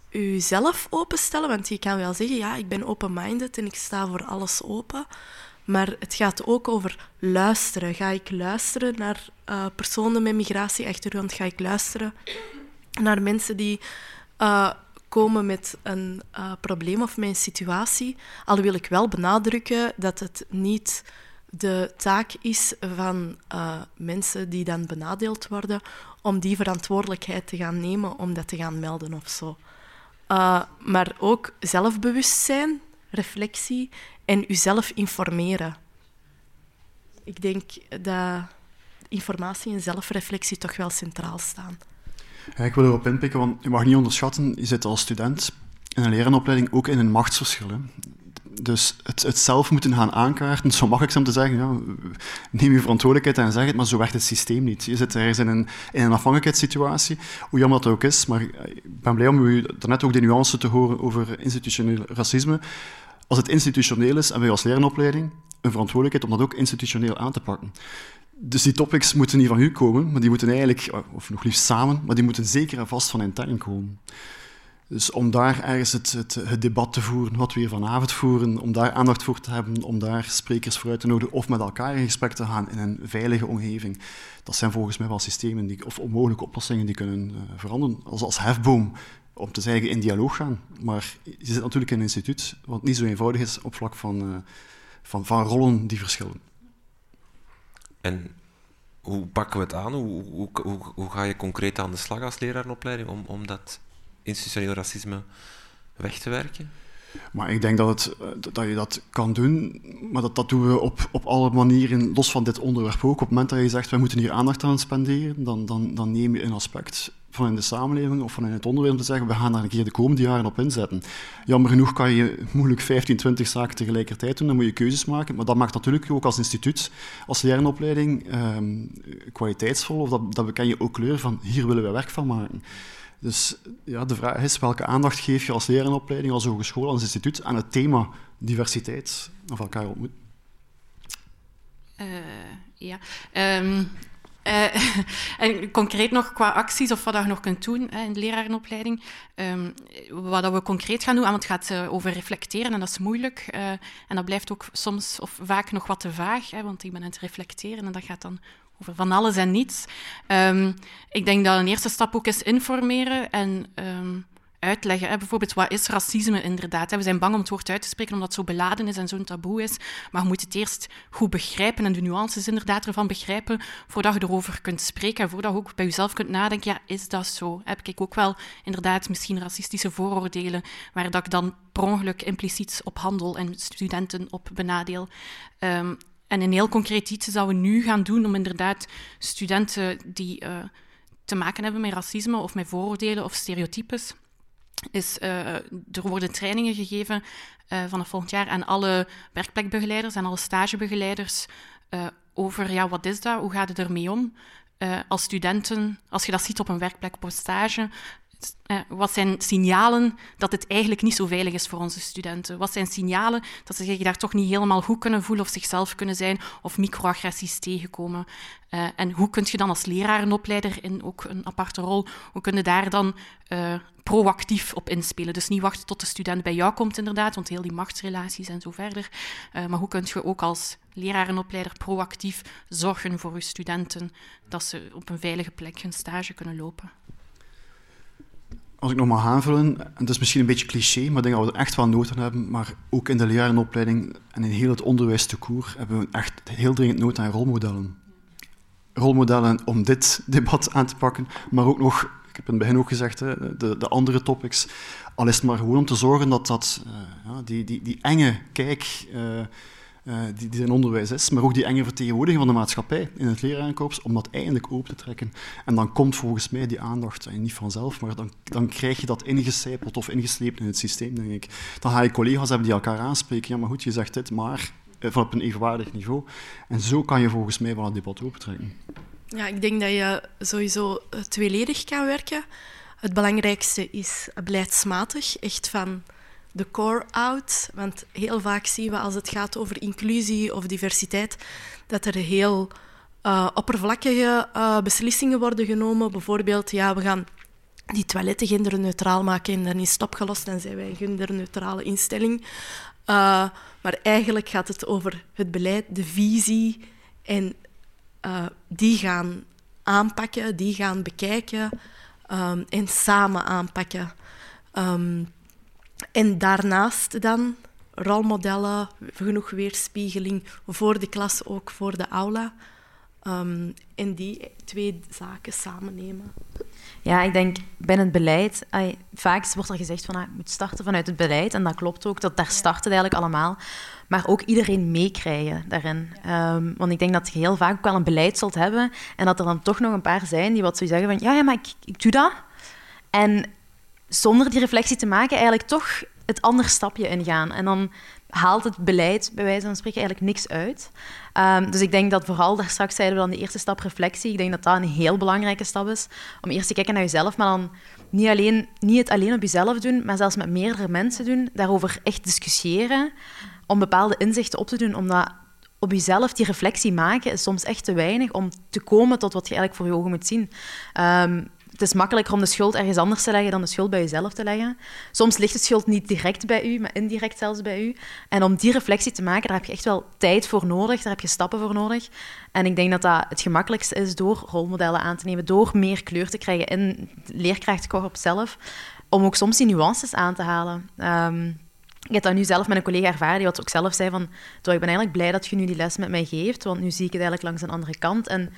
Speaker 3: uzelf openstellen, want je kan wel zeggen, ja, ik ben open-minded en ik sta voor alles open. Maar het gaat ook over luisteren. Ga ik luisteren naar personen met migratieachtergrond? Ga ik luisteren naar mensen die komen met een uh, probleem of een situatie. Al wil ik wel benadrukken dat het niet de taak is van uh, mensen die dan benadeeld worden om die verantwoordelijkheid te gaan nemen om dat te gaan melden of zo. Uh, maar ook zelfbewustzijn, reflectie en uzelf informeren. Ik denk dat informatie en zelfreflectie toch wel centraal staan.
Speaker 5: Ja, ik wil erop inpikken, want je mag niet onderschatten, je zit als student in een lerarenopleiding ook in een machtsverschil. Hè. Dus het, het, zelf moeten gaan aankaarten, zo mag ik om te zeggen, ja, neem je verantwoordelijkheid en zeg het, maar zo werkt het systeem niet. Je zit ergens in een, in een afhankelijkheidssituatie, hoe jammer dat ook is, maar ik ben blij om u daarnet ook de nuance te horen over institutioneel racisme. Als het institutioneel is, hebben wij als lerarenopleiding een verantwoordelijkheid om dat ook institutioneel aan te pakken. Dus die topics moeten niet van u komen, maar die moeten eigenlijk, of nog liefst samen, maar die moeten zeker en vast van intern komen. Dus om daar ergens het, het, debat te voeren, wat we hier vanavond voeren, om daar aandacht voor te hebben, om daar sprekers voor uit te nodigen of met elkaar in gesprek te gaan in een veilige omgeving, dat zijn volgens mij wel systemen die, of onmogelijke oplossingen die kunnen uh, veranderen. Als, als hefboom, om te zeggen, in dialoog gaan. Maar je zit natuurlijk in een instituut, wat niet zo eenvoudig is op vlak van, uh, van, van rollen die verschillen.
Speaker 1: En hoe pakken we het aan? Hoe, hoe, hoe, ga je concreet aan de slag als leraaropleiding om, om dat institutioneel racisme weg te werken?
Speaker 5: Maar ik denk dat, het, eh, dat je dat kan doen, maar dat, dat doen we op, op alle manieren, los van dit onderwerp ook. Op het moment dat je zegt, wij moeten hier aandacht aan spenderen, dan, dan, dan neem je een aspect van in de samenleving of in het onderwijs om te zeggen, we gaan daar een keer de komende jaren op inzetten. Jammer genoeg kan je moeilijk 15, 20 zaken tegelijkertijd doen, dan moet je keuzes maken, maar dat maakt natuurlijk ook als instituut, als lerarenopleiding, ehm, kwaliteitsvol, of dat, dat beken je ook kleur van, hier willen we werk van maken. Dus ja, de vraag is, welke aandacht geef je als lerarenopleiding, als hogeschool, als instituut aan het thema diversiteit of elkaar ontmoeten?
Speaker 6: Uh, ja, um, Uh, *laughs* en concreet nog qua acties of wat je nog kunt doen hè, in de lerarenopleiding. Um, wat we concreet gaan doen, want het gaat uh, over reflecteren en dat is moeilijk. Uh, en dat blijft ook soms of vaak nog wat te vaag, hè, want ik ben aan het reflecteren en dat gaat dan over van alles en niets. Um, ik denk dat een eerste stap ook is informeren en um, uitleggen. Hè. Bijvoorbeeld, wat is racisme inderdaad? We zijn bang om het woord uit te spreken omdat het zo beladen is en zo'n taboe is. Maar je moet het eerst goed begrijpen en de nuances inderdaad ervan begrijpen voordat je erover kunt spreken en voordat je ook bij jezelf kunt nadenken, ja, is dat zo? Heb ik ook wel inderdaad misschien racistische vooroordelen waar dat ik dan per ongeluk impliciet op handel en studenten op benadeel? Um, en een heel concreet iets dat we nu gaan doen om inderdaad studenten die uh, te maken hebben met racisme of met vooroordelen of stereotypes, is, uh, er worden trainingen gegeven uh, vanaf volgend jaar aan alle werkplekbegeleiders en alle stagebegeleiders uh, over ja, wat is dat, hoe gaat het ermee om? als studenten, als je dat ziet op een werkplek, op stage, eh, wat zijn signalen dat het eigenlijk niet zo veilig is voor onze studenten? Wat zijn signalen dat ze zich daar toch niet helemaal goed kunnen voelen of zichzelf kunnen zijn of microagressies tegenkomen? Uh, en hoe kun je dan als lerarenopleider in ook een aparte rol, hoe kun je daar dan uh, proactief op inspelen? Dus niet wachten tot de student bij jou komt inderdaad, want heel die machtsrelaties en zo verder. Maar hoe kun je ook als lerarenopleider proactief zorgen voor je studenten dat ze op een veilige plek hun stage kunnen lopen?
Speaker 5: Als ik nog mag aanvullen, en dat is misschien een beetje cliché, maar ik denk dat we er echt wel nood aan hebben, maar ook in de lerarenopleiding en in heel het onderwijs te koer hebben we echt heel dringend nood aan rolmodellen. Rolmodellen om dit *laughs* debat aan te pakken, maar ook nog, ik heb in het begin ook gezegd, de, de andere topics, al is het maar gewoon om te zorgen dat, dat ja, die, die, die enge kijk... Uh, die, die in onderwijs is, maar ook die enge vertegenwoordiging van de maatschappij in het lerarenkorps, om dat eindelijk open te trekken. En dan komt volgens mij die aandacht, en niet vanzelf, maar dan, dan krijg je dat ingecijpeld of ingesleept in het systeem, denk ik. Dan ga je collega's hebben die elkaar aanspreken, ja, maar goed, je zegt dit, maar eh, van op een evenwaardig niveau. En zo kan je volgens mij wel het debat opentrekken.
Speaker 3: Ja, ik denk dat je sowieso eh, tweeledig kan werken. Het belangrijkste is beleidsmatig, echt van de core out. Want heel vaak zien we als het gaat over inclusie of diversiteit, dat er heel uh, oppervlakkige uh, beslissingen worden genomen. Bijvoorbeeld, ja, we gaan die toiletten genderneutraal maken en dan is het opgelost. Dan zijn wij een genderneutrale instelling. Uh, maar eigenlijk gaat het over het beleid, de visie en die gaan aanpakken, die gaan bekijken um, en samen aanpakken. Um, en daarnaast dan rolmodellen, genoeg weerspiegeling voor de klas, ook voor de aula. Um, en die twee zaken samen nemen.
Speaker 4: Ja, ik denk binnen het beleid, ay, vaak wordt er gezegd van ah, je moet starten vanuit het beleid. En dat klopt ook, dat daar starten eigenlijk allemaal. Maar ook iedereen meekrijgen daarin. Um, want ik denk dat je heel vaak ook wel een beleid zult hebben. En dat er dan toch nog een paar zijn die wat zo zeggen van ja, ja maar ik, ik doe dat. En zonder die reflectie te maken eigenlijk toch het andere stapje ingaan. En dan haalt het beleid, bij wijze van spreken, eigenlijk niks uit. Um, dus ik denk dat vooral, daar straks zeiden we dan de eerste stap reflectie, ik denk dat dat een heel belangrijke stap is, om eerst te kijken naar jezelf, maar dan niet, alleen, niet het alleen op jezelf doen, maar zelfs met meerdere mensen doen, daarover echt discussiëren, om bepaalde inzichten op te doen, omdat op jezelf die reflectie maken is soms echt te weinig om te komen tot wat je eigenlijk voor je ogen moet zien. Um, het is makkelijker om de schuld ergens anders te leggen dan de schuld bij jezelf te leggen. Soms ligt de schuld niet direct bij u, maar indirect zelfs bij u. En om die reflectie te maken, daar heb je echt wel tijd voor nodig, daar heb je stappen voor nodig. En ik denk dat dat het gemakkelijkste is door rolmodellen aan te nemen, door meer kleur te krijgen in het leerkrachtkorps zelf, om ook soms die nuances aan te halen. Um, ik heb dat nu zelf met een collega ervaren, die wat ook zelf zei van... ik ben eigenlijk blij dat je nu die les met mij geeft, want nu zie ik het eigenlijk langs een andere kant. En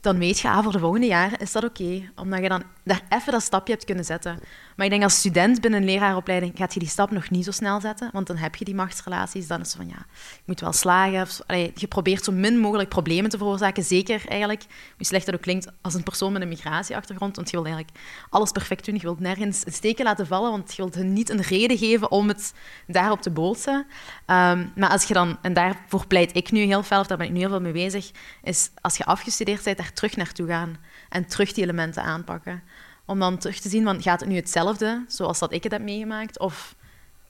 Speaker 4: dan weet je, ah, voor de volgende jaren is dat oké. omdat je dan daar even dat stapje hebt kunnen zetten. Maar ik denk als student binnen een leraaropleiding gaat je die stap nog niet zo snel zetten. Want dan heb je die machtsrelaties. Dan is het van, ja, je moet wel slagen. Of, je probeert zo min mogelijk problemen te veroorzaken. Zeker eigenlijk, hoe slecht dat ook klinkt, als een persoon met een migratieachtergrond. Want je wilt eigenlijk alles perfect doen. Je wilt nergens een steken laten vallen. Want je wilt hen niet een reden geven om het daarop te bootsen. Um, maar als je dan, en daarvoor pleit ik nu heel fel, of daar ben ik nu heel veel mee bezig, is als je afgestudeerd bent, terug naartoe gaan. En terug die elementen aanpakken. Om dan terug te zien, van, gaat het nu hetzelfde, zoals dat ik het heb meegemaakt, of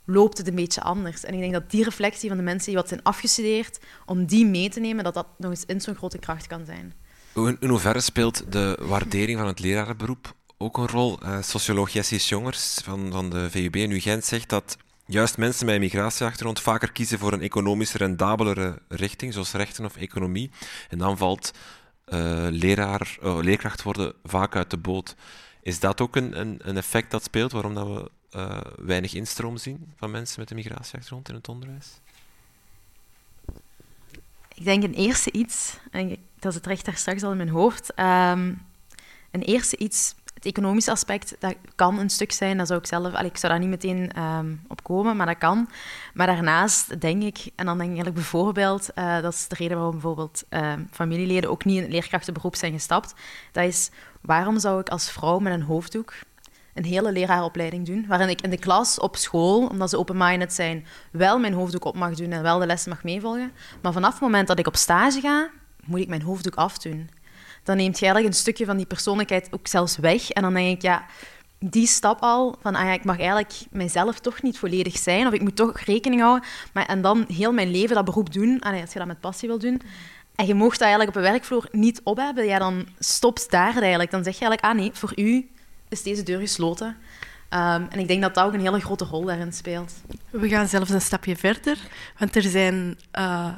Speaker 4: loopt het een beetje anders? En ik denk dat die reflectie van de mensen die wat zijn afgestudeerd, om die mee te nemen, dat dat nog eens in zo'n grote kracht kan zijn.
Speaker 1: In hoeverre speelt de waardering van het lerarenberoep ook een rol? Uh, socioloog Jessie Jongers van, van de VUB in UGent zegt dat juist mensen met een migratieachtergrond vaker kiezen voor een economisch rendabelere richting, zoals rechten of economie. En dan valt leraar, uh, leerkracht worden vaak uit de boot. Is dat ook een, een, een effect dat speelt, waarom dat we uh, weinig instroom zien van mensen met een migratieachtergrond in het onderwijs?
Speaker 4: Ik denk een eerste iets, en dat zit recht daar straks al in mijn hoofd, um, een eerste iets het economische aspect, dat kan een stuk zijn. Dat zou ik zelf... Allee, ik zou daar niet meteen um, op komen, maar dat kan. Maar daarnaast denk ik, en dan denk ik eigenlijk bijvoorbeeld... Uh, dat is de reden waarom bijvoorbeeld uh, familieleden ook niet in het leerkrachtenberoep zijn gestapt. Dat is, waarom zou ik als vrouw met een hoofddoek een hele leraaropleiding doen, waarin ik in de klas op school, omdat ze open-minded zijn, wel mijn hoofddoek op mag doen en wel de lessen mag meevolgen. Maar vanaf het moment dat ik op stage ga, moet ik mijn hoofddoek afdoen dan neemt je eigenlijk een stukje van die persoonlijkheid ook zelfs weg. En dan denk ik, ja, die stap al, van ah ja, ik mag eigenlijk mijzelf toch niet volledig zijn, of ik moet toch rekening houden, maar, en dan heel mijn leven dat beroep doen, ah, als je dat met passie wil doen, en je mocht dat eigenlijk op een werkvloer niet op hebben, ja, dan stopt daar eigenlijk. Dan zeg je eigenlijk, ah nee, voor u is deze deur gesloten. Um, en ik denk dat dat ook een hele grote rol daarin speelt.
Speaker 3: We gaan zelfs een stapje verder, want er zijn uh,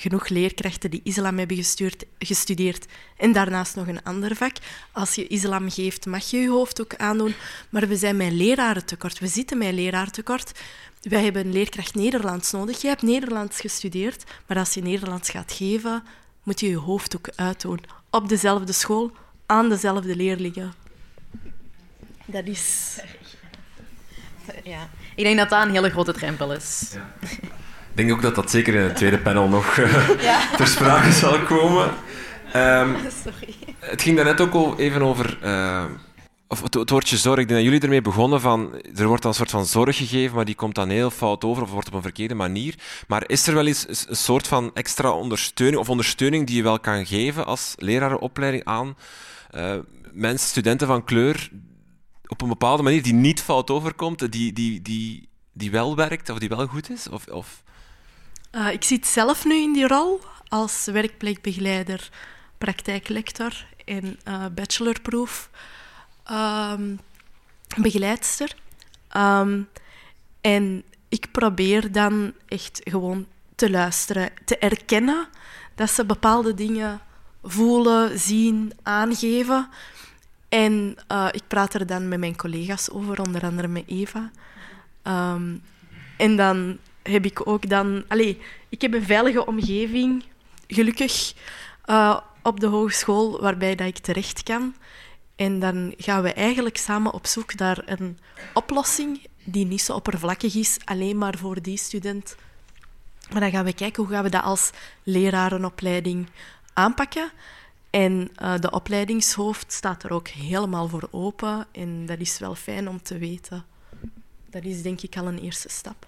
Speaker 3: genoeg leerkrachten die islam hebben gestuurd, gestudeerd en daarnaast nog een ander vak. Als je islam geeft, mag je je hoofd ook aandoen. Maar we zijn met leraren tekort. We zitten met leraar tekort. Wij hebben een leerkracht Nederlands nodig. Je hebt Nederlands gestudeerd, maar als je Nederlands gaat geven, moet je je hoofd ook uitdoen. Op dezelfde school, aan dezelfde leerlingen. Dat is...
Speaker 4: Ja. Ik denk dat dat een hele grote drempel is. Ja.
Speaker 1: Ik denk ook dat dat zeker in het tweede panel nog uh, *laughs* ja. ter sprake zal komen. Um, *laughs* Sorry. Het ging daarnet ook al even over uh, of het, het, woordje zorg. Ik denk dat jullie ermee begonnen van er wordt dan een soort van zorg gegeven, maar die komt dan heel fout over of wordt op een verkeerde manier. Maar is er wel eens een soort van extra ondersteuning of ondersteuning die je wel kan geven als lerarenopleiding aan uh, mensen, studenten van kleur, op een bepaalde manier die niet fout overkomt, die, die, die, die wel werkt of die wel goed is? Of, of...
Speaker 3: Uh, ik zit zelf nu in die rol als werkplekbegeleider, praktijklector en uh, bachelorproef um, begeleidster. Um, en ik probeer dan echt gewoon te luisteren, te erkennen dat ze bepaalde dingen voelen, zien, aangeven. En uh, ik praat er dan met mijn collega's over, onder andere met Eva. Um, en dan heb ik ook dan... Allee, ik heb een veilige omgeving, gelukkig, uh, op de hogeschool waarbij dat ik terecht kan. En dan gaan we eigenlijk samen op zoek naar een oplossing die niet zo oppervlakkig is, alleen maar voor die student. Maar dan gaan we kijken hoe gaan we dat als lerarenopleiding aanpakken. En uh, de opleidingshoofd staat er ook helemaal voor open. En dat is wel fijn om te weten. Dat is denk ik al een eerste stap.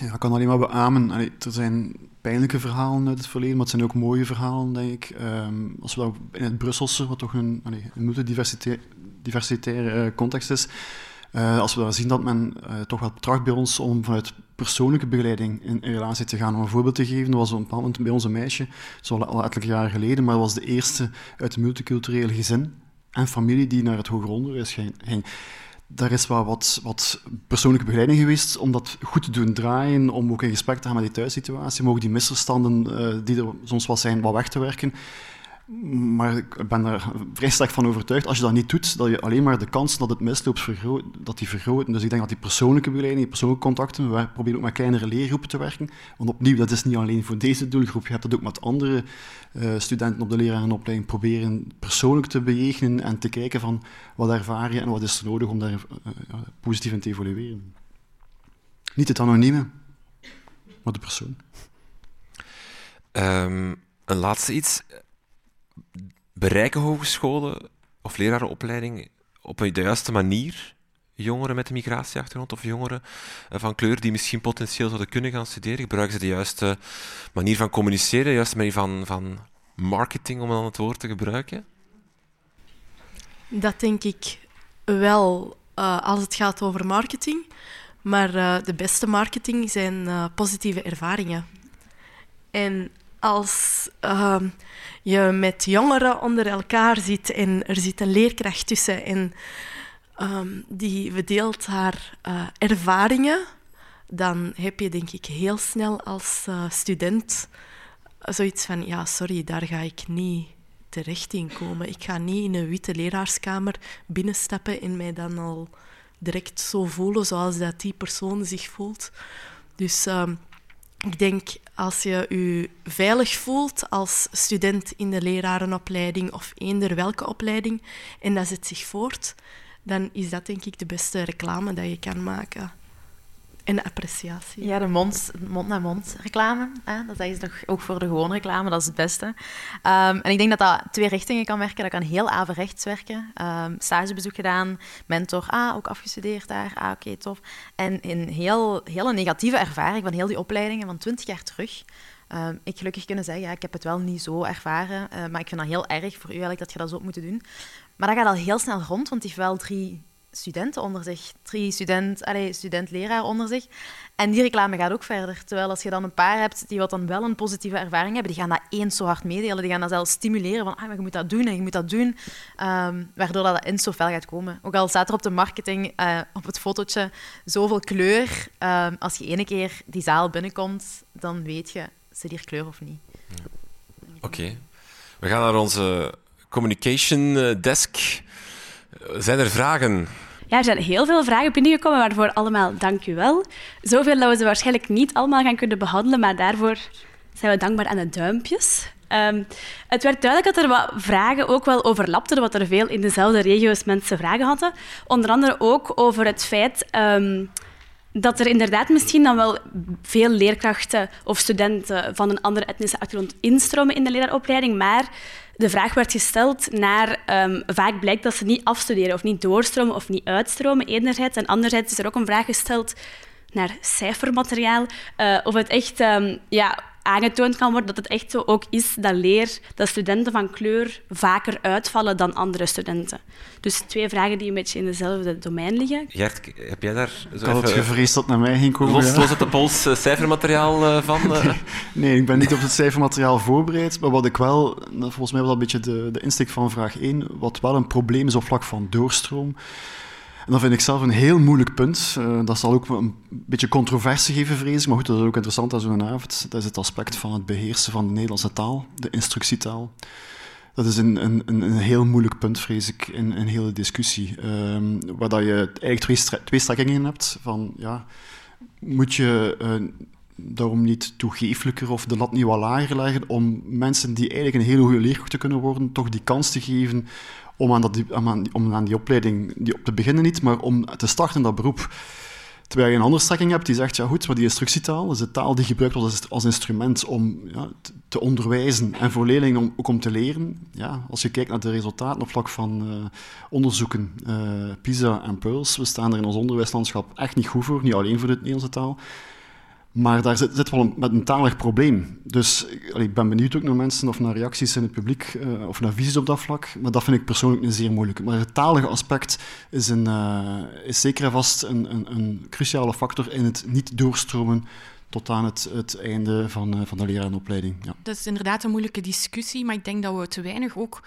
Speaker 5: Ja, ik kan alleen maar beamen. Er zijn pijnlijke verhalen uit het verleden, maar het zijn ook mooie verhalen, denk ik. Um, als we dat in het Brusselse, wat toch een, allee, een multidiversitaire uh, context is, uh, als we daar zien dat men uh, toch wel tracht bij ons om vanuit persoonlijke begeleiding in, relatie te gaan. Om een voorbeeld te geven, er was op een bepaald moment bij onze meisje, zo al enkele jaren geleden, maar dat was de eerste uit een multiculturele gezin en familie die naar het hoger onderwijs ging daar is wel wat, wat persoonlijke begeleiding geweest om dat goed te doen draaien, om ook in gesprek te gaan met die thuissituatie, om ook die misverstanden uh, die er soms wel zijn, wat weg te werken. Maar ik ben er vrij sterk van overtuigd, als je dat niet doet, dat je alleen maar de kans dat het misloopt, vergroot, dat die vergroten. Dus ik denk dat die persoonlijke begeleiding, die persoonlijke contacten, we proberen ook met kleinere leergroepen te werken. Want opnieuw, dat is niet alleen voor deze doelgroep, je hebt dat ook met andere uh, studenten op de lerarenopleiding. Proberen persoonlijk te bejegenen en te kijken van wat ervaar je en wat is er nodig om daar uh, positief in te evolueren. Niet het anonieme, maar de persoon.
Speaker 1: Um, een laatste iets bereiken hogescholen of lerarenopleidingen op de juiste manier jongeren met een migratieachtergrond of jongeren eh, van kleur die misschien potentieel zouden kunnen gaan studeren? Gebruiken ze de juiste manier van communiceren, de juiste manier van, van marketing, om dan het woord te gebruiken?
Speaker 3: Dat denk ik wel uh, als het gaat over marketing. Maar uh, de beste marketing zijn uh, positieve ervaringen. En als ehm, je met jongeren onder elkaar zit en er zit een leerkracht tussen en ehm, die verdeelt haar uh, ervaringen, dan heb je denk ik heel snel als uh, student zoiets van, ja, sorry, daar ga ik niet terecht in komen. Ik ga niet in een witte leraarskamer binnenstappen en mij dan al direct zo voelen zoals dat die persoon zich voelt. Dus um, ik denk als je je veilig voelt als student in de lerarenopleiding of eender welke opleiding en dat zet zich voort, dan is dat denk ik de beste reclame dat je kan maken. En appreciatie.
Speaker 4: Ja, de mond-naar-mond reclame. Hè? Dat is toch ook voor de gewone reclame, dat is het beste. Um, en ik denk dat dat twee richtingen kan werken. Dat kan heel averechts werken. Um, stagebezoek gedaan, mentor, ah, ook afgestudeerd daar, ah, oké, tof. En een heel, hele negatieve ervaring van heel die opleidingen van twintig jaar terug. Um, ik gelukkig kunnen zeggen, ja, ik heb het wel niet zo ervaren, uh, maar ik vind dat heel erg voor u eigenlijk dat je dat zo moet doen. Maar dat gaat al heel snel rond, want die heeft wel drie studenten onder zich. Drie student, allez, student-leraar onder zich. En die reclame gaat ook verder. Terwijl als je dan een paar hebt die wat dan wel een positieve ervaring hebben, die gaan dat eens zo hard meedelen. Die gaan dat zelfs stimuleren van, ah, maar je moet dat doen en je moet dat doen. Um, waardoor dat eens zo fel gaat komen. Ook al staat er op de marketing, uh, op het fotootje, zoveel kleur. Um, als je ene keer die zaal binnenkomt, dan weet je, zit hier kleur of niet.
Speaker 1: Oké. We gaan naar onze communication eh, desk. Zijn er vragen?
Speaker 7: Ja, er zijn heel veel vragen binnengekomen, waarvoor allemaal dank u wel. Zoveel dat we ze waarschijnlijk niet allemaal gaan kunnen behandelen, maar daarvoor zijn we dankbaar aan de duimpjes. Um, het werd duidelijk dat er wat vragen ook wel overlapten, wat er veel in dezelfde regio's mensen vragen hadden. Onder andere ook over het feit um, dat er inderdaad misschien dan wel veel leerkrachten of studenten van een andere etnische achtergrond instromen in de leraaropleiding, maar de vraag werd gesteld naar... Um, vaak blijkt dat ze niet afstuderen of niet doorstromen of niet uitstromen, enerzijds. En anderzijds is er ook een vraag gesteld naar cijfermateriaal. Uh, of het echt um, ja, aangetoond kan worden dat het echt zo ook is dat leer, dat studenten van kleur vaker uitvallen dan andere studenten. Dus twee vragen die een beetje in dezelfde domein liggen.
Speaker 1: Gert, heb jij daar
Speaker 5: zo Ik had het gevreesd dat naar mij ging komen.
Speaker 1: Los, los het de pols uh, cijfermateriaal uh, van? Uh.
Speaker 5: nee, ik ben niet op het cijfermateriaal voorbereid, maar wat ik wel, volgens mij was dat een beetje de, de insteek van vraag 1, wat wel een probleem is op vlak van doorstroom, en dat vind ik zelf een heel moeilijk punt. Uh, dat zal ook een beetje controverse geven, vrees ik. Maar goed, dat is ook interessant aan zo'n avond. Dat is het aspect van het beheersen van de Nederlandse taal, de instructietaal. Dat is een, een, een heel moeilijk punt, vrees ik, in een hele discussie. Um, waar dat je eigenlijk twee, twee strekkingen in hebt. Van, ja, moet je uh, daarom niet toegeeflijker of de lat niet wat lager leggen om mensen die eigenlijk een hele goede leerkracht te kunnen worden, toch die kans te geven om aan, dat, om aan, om aan die opleiding die op te beginnen niet, maar om te starten in dat beroep. Terwijl je een andere strekking hebt die zegt, ja goed, maar die instructietaal is de taal die gebruikt wordt als, als instrument om ja, te onderwijzen en voor leerlingen om, ook om te leren. Ja, als je kijkt naar de resultaten op vlak van uh, onderzoeken, uh, PISA en PIRLS, we staan er in ons onderwijslandschap echt niet goed voor, niet alleen voor de Nederlandse taal. Maar daar zit, zit wel een, met een talig probleem. Dus ik ben benieuwd ook naar mensen of naar reacties in het publiek uh, of naar visies op dat vlak. Maar dat vind ik persoonlijk een zeer moeilijk. Maar het talige aspect is, een, uh, is zeker en vast een, een, een, cruciale factor in het niet doorstromen tot aan het, het einde van, uh, van de lerarenopleiding. Ja.
Speaker 6: Dat is inderdaad een moeilijke discussie, maar ik denk dat we te weinig ook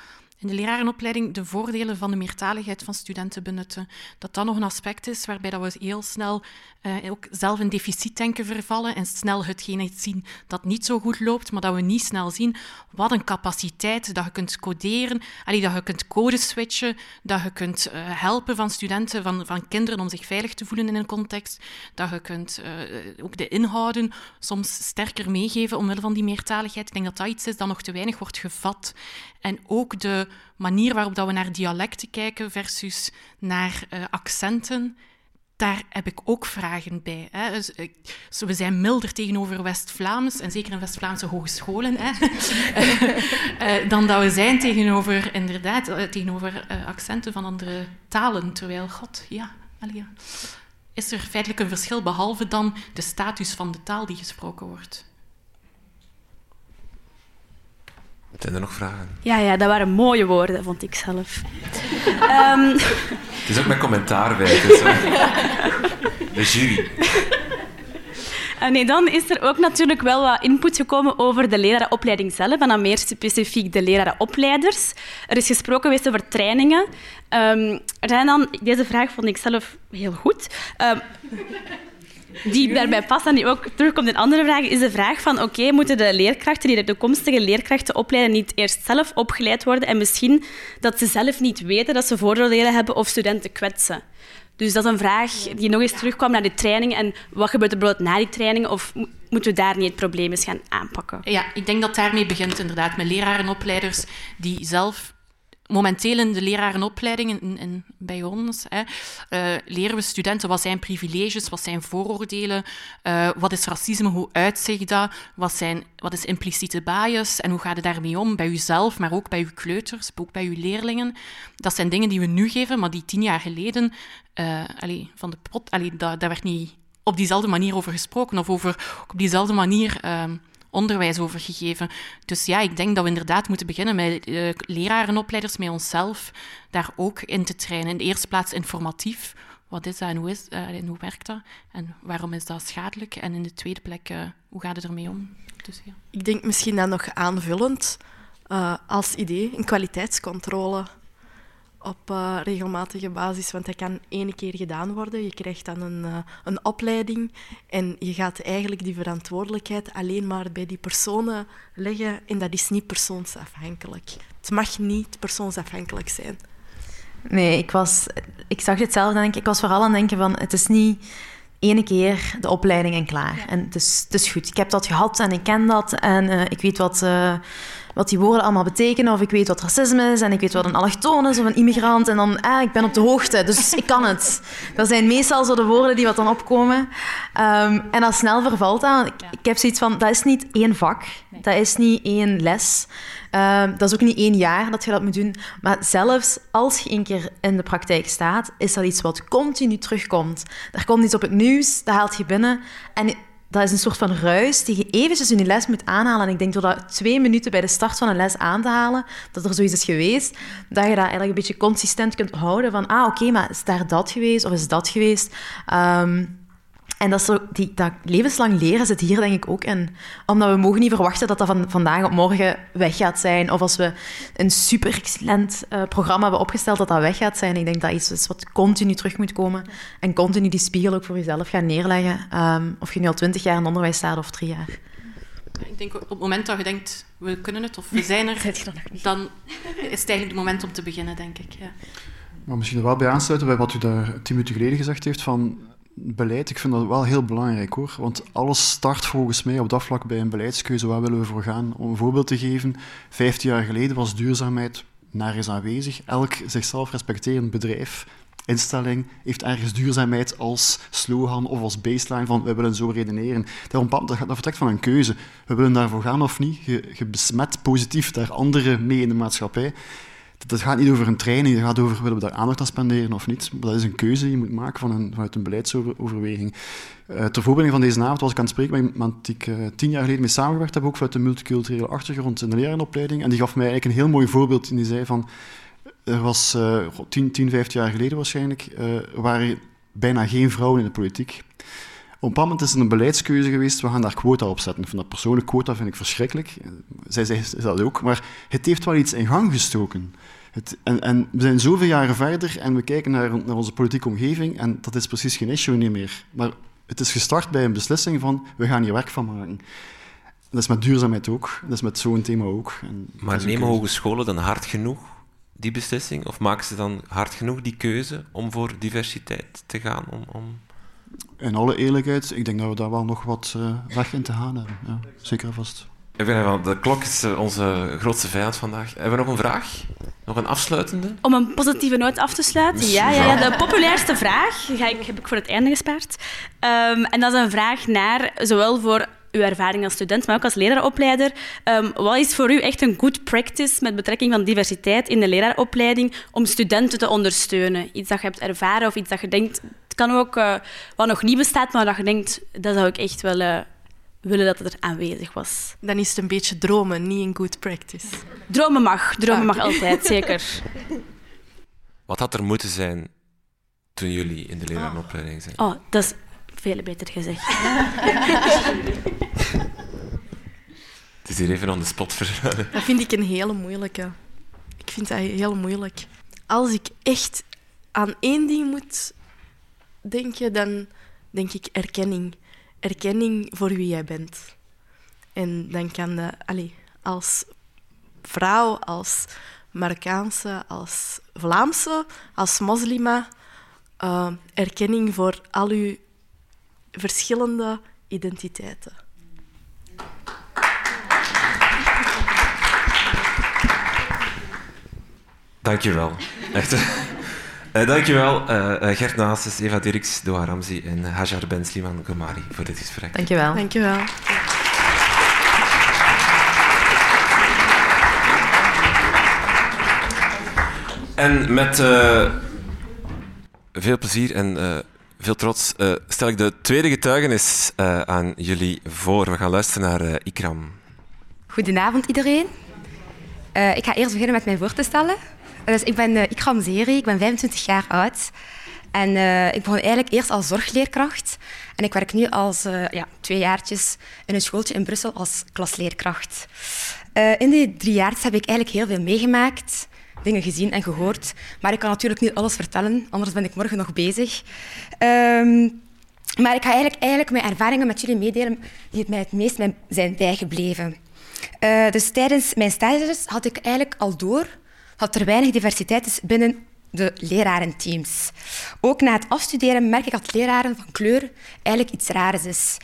Speaker 6: in de lerarenopleiding de voordelen van de meertaligheid van studenten benutten. Dat dat nog een aspect is waarbij dat we heel snel uh, ook zelf in deficitdenken vervallen en snel hetgene zien dat niet zo goed loopt, maar dat we niet snel zien wat een capaciteit dat je kunt coderen, dat je kunt code switchen, dat je kunt uh, helpen van studenten, van, van kinderen om zich veilig te voelen in een context, dat je kunt uh, ook de inhouden soms sterker meegeven omwille van die meertaligheid. Ik denk dat dat iets is dat nog te weinig wordt gevat. En ook de manier waarop dat we naar dialecten kijken versus naar uh, accenten, daar heb ik ook vragen bij. Hè. Dus, we zijn milder tegenover West-Vlaams, en zeker in West-Vlaamse hogescholen, hè, uh, *laughs* dan dat we zijn tegenover, inderdaad, tegenover accenten van andere talen. Terwijl, god, ja, allee, is er feitelijk een verschil, behalve dan de status van de taal die gesproken wordt.
Speaker 1: Zijn er nog vragen?
Speaker 7: Ja, ja, dat waren mooie woorden, vond ik zelf. um... *laughs*
Speaker 1: Het is ook mijn commentaar bij. Dus, de jury.
Speaker 7: Uh, nee, dan is er ook natuurlijk wel wat input gekomen over de lerarenopleiding zelf, en dan meer specifiek de lerarenopleiders. Er is gesproken geweest over trainingen. Um, er zijn dan, deze vraag vond ik zelf heel goed. Um, die daarbij past en die ook terugkomt in andere vragen, is de vraag van oké, moeten de leerkrachten die de toekomstige leerkrachten opleiden niet eerst zelf opgeleid worden en misschien dat ze zelf niet weten dat ze vooroordelen hebben of studenten kwetsen? Dus dat is een vraag die nog eens terugkwam naar de training en wat gebeurt er bijvoorbeeld na die training of moeten we daar niet het probleem eens gaan aanpakken?
Speaker 6: Ja, ik denk dat daarmee begint inderdaad met lerarenopleiders die zelf momenteel in de lerarenopleidingen in, in, bij ons hè, uh, leren we studenten wat zijn privileges, wat zijn vooroordelen, uh, wat is racisme, hoe uitzicht dat, wat, zijn, wat is impliciete bias en hoe gaat het daarmee om bij uzelf, maar ook bij uw kleuters, ook bij uw leerlingen. Dat zijn dingen die we nu geven, maar die tien jaar geleden, allee, van de pot, daar werd niet op diezelfde manier over gesproken of over, op diezelfde manier ehm, onderwijs over gegeven. Dus ja, ik denk dat we inderdaad moeten beginnen met uh, lerarenopleiders, met onszelf, daar ook in te trainen. In de eerste plaats informatief. Wat is dat en hoe, is, en hoe werkt dat? En waarom is dat schadelijk? En in de tweede plek, uh, hoe gaat het ermee om? Dus, ja.
Speaker 3: Ik denk misschien dan nog aanvullend als idee een kwaliteitscontrole op uh, regelmatige basis, want dat kan één keer gedaan worden. Je krijgt dan een, uh, een opleiding en je gaat eigenlijk die verantwoordelijkheid alleen maar bij die personen leggen en dat is niet persoonsafhankelijk. Het mag niet persoonsafhankelijk zijn.
Speaker 4: Nee, ik, was, ik zag het zelf denk ik. Ik was vooral aan het denken van het is niet ene keer de opleiding en klaar. Ja. En het is, het is goed. Ik heb dat gehad en ik ken dat en uh, ik weet wat wat die woorden allemaal betekenen. Of ik weet wat racisme is en ik weet wat een allochtoon is of een immigrant. En dan, ah, ik ben op de hoogte, dus ik kan het. Dat zijn meestal zo de woorden die wat dan opkomen. Um, en al snel vervalt dat. Ik, ik, heb zoiets van, dat is niet één vak. Dat is niet één les. Um, dat is ook niet één jaar dat je dat moet doen. Maar zelfs als je een keer in de praktijk staat, is dat iets wat continu terugkomt. Er komt iets op het nieuws, dat haalt je binnen. En dat is een soort van ruis die je eventjes in je les moet aanhalen. En ik denk door dat twee minuten bij de start van een les aan te halen, dat er zoiets is geweest, dat je dat eigenlijk een beetje consistent kunt houden van, ah, oké, maar is daar dat geweest of is dat geweest? Um, en dat, zo, die, dat levenslang leren zit hier denk ik ook in. Omdat we mogen niet verwachten dat dat van vandaag op morgen weg gaat zijn. Of als we een super excellent uh, programma hebben opgesteld, dat dat weg gaat zijn. Ik denk dat iets is wat continu terug moet komen. En continu die spiegel ook voor jezelf gaan neerleggen. Um, of je nu al twintig jaar in onderwijs staat of drie jaar.
Speaker 6: Ik denk op het moment dat je denkt, we kunnen het of we zijn er, *laughs* dan is het eigenlijk het moment om te beginnen, denk ik. Ja.
Speaker 5: Maar misschien er wel bij aansluiten bij wat u daar tien minuten geleden gezegd heeft, van beleid, ik vind dat wel heel belangrijk hoor. Want alles start volgens mij op dat vlak bij een beleidskeuze. Waar willen we voor gaan? Om een voorbeeld te geven, vijftien jaar geleden was duurzaamheid nergens aanwezig. Elk zichzelf respecterend bedrijf, instelling, heeft ergens duurzaamheid als slogan of als baseline van we willen zo redeneren. Dat, dat vertrekt van een keuze. We willen daarvoor gaan of niet. Je, je besmet positief daar anderen mee in de maatschappij dat gaat niet over een training, het gaat over willen we daar aandacht aan spenderen of niet. Dat is een keuze die je moet maken van een, vanuit een beleidsoverweging. Uh, ter voorbereiding van deze avond was ik aan het spreken met iemand die ik uh, tien jaar geleden mee samengewerkt heb, ook vanuit de multiculturele achtergrond in de lerarenopleiding. En die gaf mij eigenlijk een heel mooi voorbeeld. En die zei van, er was uh, 10, 10, 15 jaar geleden waarschijnlijk, uh, waren bijna geen vrouwen in de politiek. Op een moment is er een beleidskeuze geweest, we gaan daar quota op zetten. Van dat persoonlijke quota vind ik verschrikkelijk. Zij zegt dat ook, maar het heeft wel iets in gang gestoken. Het, en, en, we zijn zoveel jaren verder en we kijken naar, naar, onze politieke omgeving en dat is precies geen issue niet meer. Maar het is gestart bij een beslissing van, we gaan hier werk van maken. Dat is met duurzaamheid ook, dat is met zo'n thema ook. En
Speaker 1: maar nemen hogescholen dan hard genoeg die beslissing? Of maken ze dan hard genoeg die keuze om voor diversiteit te gaan? Om, om...
Speaker 5: In alle eerlijkheid, ik denk dat we daar wel nog wat uh, weg in te gaan hebben. Ja, zeker vast.
Speaker 1: De klok is eh, onze grootste vijand vandaag. Hebben we nog een vraag? Nog een afsluitende?
Speaker 7: Om een positieve noot af te sluiten? Ja, ja, ja, de populairste vraag ga ik, heb ik voor het einde gespaard. Um, en dat is een vraag naar, zowel voor uw ervaring als student, maar ook als leraaropleider. Um, wat is voor u echt een good practice met betrekking van diversiteit in de leraaropleiding om studenten te ondersteunen? Iets dat je hebt ervaren of iets dat je denkt... Het kan ook uh, wat nog niet bestaat, maar dat je denkt, dat zou ik echt wel... Uh, willen dat het er aanwezig was.
Speaker 3: Dan is het een beetje dromen, niet een good practice.
Speaker 7: Dromen mag, dromen mag altijd, *laughs* zeker.
Speaker 1: Wat had er moeten zijn toen jullie in de lerarenopleiding zijn?
Speaker 7: Oh, dat is veel beter gezegd. *laughs*
Speaker 1: Het is hier even aan de spot voor.
Speaker 3: Dat vind ik een hele moeilijke. Ik vind dat heel moeilijk. Als ik echt aan één ding moet denken, dan denk ik erkenning. Erkenning voor wie jij bent. En dan kan de, allez, als vrouw, als Marokkaanse, als Vlaamse, als moslima, uh, erkenning voor al uw verschillende identiteiten.
Speaker 1: Dankjewel. Echt. Uh, dankjewel uh, Gert Naases, Eva Dirks, Doha Ramzi en Hajar Ben Sliman Gomari voor dit gesprek.
Speaker 4: Dankjewel.
Speaker 3: Dankjewel.
Speaker 1: En met uh, veel plezier en uh, veel trots uh, stel ik de tweede getuigenis aan jullie voor. We gaan luisteren naar Ikram.
Speaker 8: Goedenavond iedereen. ik ga eerst beginnen met mij voor te stellen. Dus ik ben Ikram Zeri, ik ben 25 jaar oud. En ik begon eigenlijk eerst als zorgleerkracht. En ik werk nu als ja, twee jaartjes in een schooltje in Brussel als klasleerkracht. in die drie jaar heb ik eigenlijk heel veel meegemaakt dingen gezien en gehoord. Maar ik kan natuurlijk niet alles vertellen, anders ben ik morgen nog bezig. Um, maar ik ga eigenlijk, eigenlijk mijn ervaringen met jullie meedelen die het mij het meest zijn bijgebleven. Dus tijdens mijn stages had ik eigenlijk al door dat er weinig diversiteit is binnen de lerarenteams. Ook na het afstuderen merk ik dat leraren van kleur eigenlijk iets raars is.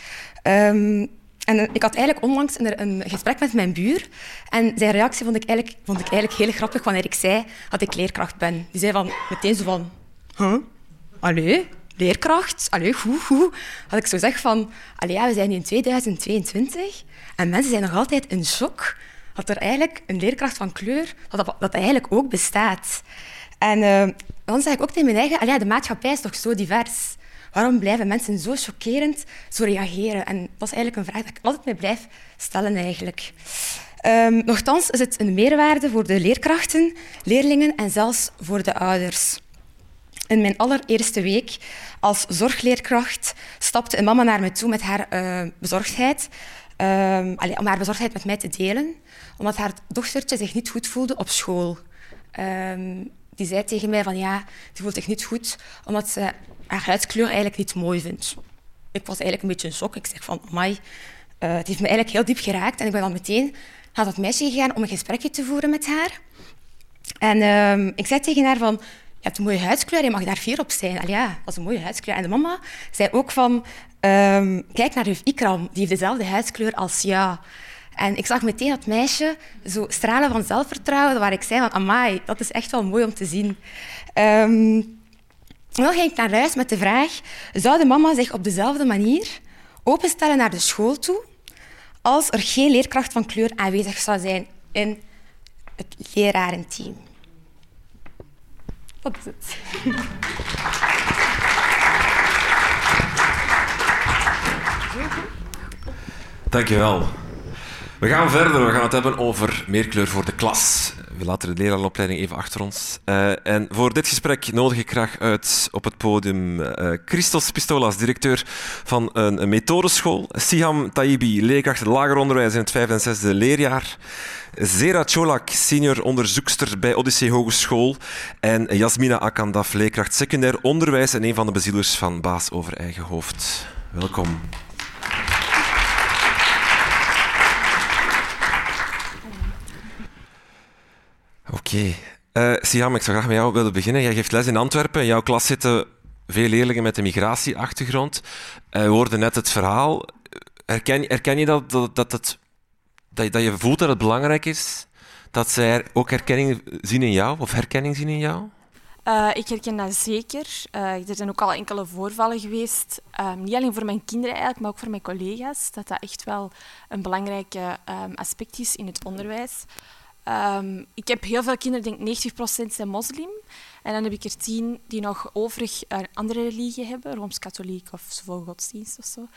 Speaker 8: Um, en ik had eigenlijk onlangs een, een, gesprek met mijn buur. En zijn reactie vond ik, eigenlijk, vond ik eigenlijk heel grappig wanneer ik zei dat ik leerkracht ben. Die zei van, meteen zo van... Huh? Allee, leerkracht? Allee, hoe, hoe? Had ik zo zeg van... Allee, ja, we zijn in 2022 en mensen zijn nog altijd in shock dat er eigenlijk een leerkracht van kleur... dat dat, dat eigenlijk ook bestaat. En uh, dan zeg ik ook tegen mijn eigen... Allee, de maatschappij is toch zo divers waarom blijven mensen zo chockerend zo reageren? En dat is eigenlijk een vraag die ik altijd mee blijf stellen eigenlijk. Um, nochtans is het een meerwaarde voor de leerkrachten, leerlingen en zelfs voor de ouders. In mijn allereerste week als zorgleerkracht stapte een mama naar me toe met haar uh, bezorgdheid. Um, allee, om haar bezorgdheid met mij te delen, omdat haar dochtertje zich niet goed voelde op school. Um, die zei tegen mij van ja, die voelt zich niet goed, omdat ze haar huidskleur eigenlijk niet mooi vindt. Ik was eigenlijk een beetje in shock. Ik zeg van, amai, uh, het heeft me eigenlijk heel diep geraakt. En ik ben dan meteen naar dat meisje gegaan om een gesprekje te voeren met haar. En uh, ik zei tegen haar van, je hebt een mooie huidskleur, je mag daar fier op zijn. Allee, ja, dat is een mooie huidskleur. En de mama zei ook van, um, kijk naar juf Ikram, die heeft dezelfde huidskleur als jou. En ik zag meteen dat meisje zo stralen van zelfvertrouwen, waar ik zei van, amai, dat is echt wel mooi om te zien. Um, dan ging ik naar huis met de vraag, zou de mama zich op dezelfde manier openstellen naar de school toe als er geen leerkracht van kleur aanwezig zou zijn in het lerarenteam? Dat is het.
Speaker 1: Dankjewel. We gaan verder. We gaan het hebben over meer kleur voor de klas. We laten de leraaropleiding even achter ons. Uh, en voor dit gesprek nodig ik graag uit op het podium uh, Christos Pistolas, directeur van een, methodeschool. Siham Taibi, leerkracht lager onderwijs in het vijfde en zesde leerjaar. Zera Cholak, senior onderzoekster bij Odyssee Hogeschool. En Jasmina Akandaf, leerkracht secundair onderwijs en een van de bezielers van Baas over eigen hoofd. Welkom. Oké. Okay. Eh, ik zou graag met jou willen beginnen. Jij geeft les in Antwerpen. In jouw klas zitten veel leerlingen met een migratieachtergrond. Uh, we hoorden net het verhaal. Herken, herken je dat, dat, dat, het, dat, dat je voelt dat het belangrijk is dat zij ook herkenning zien in jou, of herkenning zien in jou?
Speaker 9: Uh, ik herken dat zeker. Er zijn ook al enkele voorvallen geweest, um, niet alleen voor mijn kinderen eigenlijk, maar ook voor mijn collega's, dat dat echt wel een belangrijk um, aspect is in het onderwijs. Um, ik heb heel veel kinderen, denk 90% zijn moslim. En dan heb ik er tien die nog overig een andere religie hebben, Rooms-Katholiek of zoveel godsdienst of zo.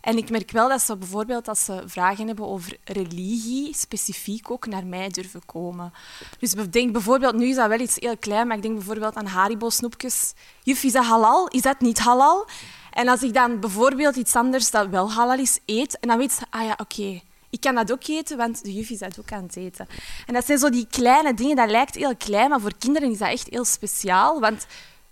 Speaker 9: En ik merk wel dat ze bijvoorbeeld als ze vragen hebben over religie, specifiek ook naar mij durven komen. Dus ik denk bijvoorbeeld, nu is dat wel iets heel klein, maar ik denk bijvoorbeeld aan Haribo-snoepjes. Juf, is dat halal? Is dat niet halal? En als ik dan bijvoorbeeld iets anders dat wel halal is eet, en dan weet ze, ah ja, oké, ik kan dat ook eten, want de juf is dat ook aan het eten. En dat zijn zo die kleine dingen, dat lijkt heel klein, maar voor kinderen is dat echt heel speciaal. Want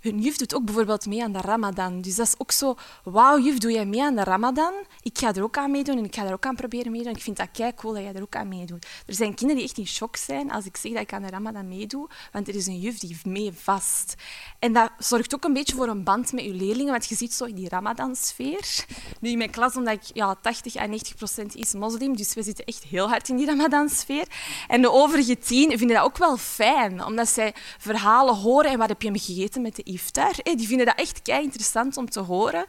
Speaker 9: hun juf doet ook bijvoorbeeld mee aan de Ramadan. Dus dat is ook zo, wauw, juf, doe jij mee aan de Ramadan? Ik ga er ook aan meedoen en ik ga er ook aan proberen meedoen. Ik vind dat kei cool dat jij er ook aan meedoet. Er zijn kinderen die echt in shock zijn als ik zeg dat ik aan de Ramadan meedoe, want er is een juf die mee vast. En dat zorgt ook een beetje voor een band met je leerlingen, want je ziet zo die Ramadan-sfeer. Nu in mijn klas, omdat ik ja, 80 à 90 procent is moslim, dus we zitten echt heel hard in die Ramadan-sfeer. En de overige tien vinden dat ook wel fijn, omdat zij verhalen horen en wat heb je me gegeten met de Die vinden dat echt kei interessant om te horen.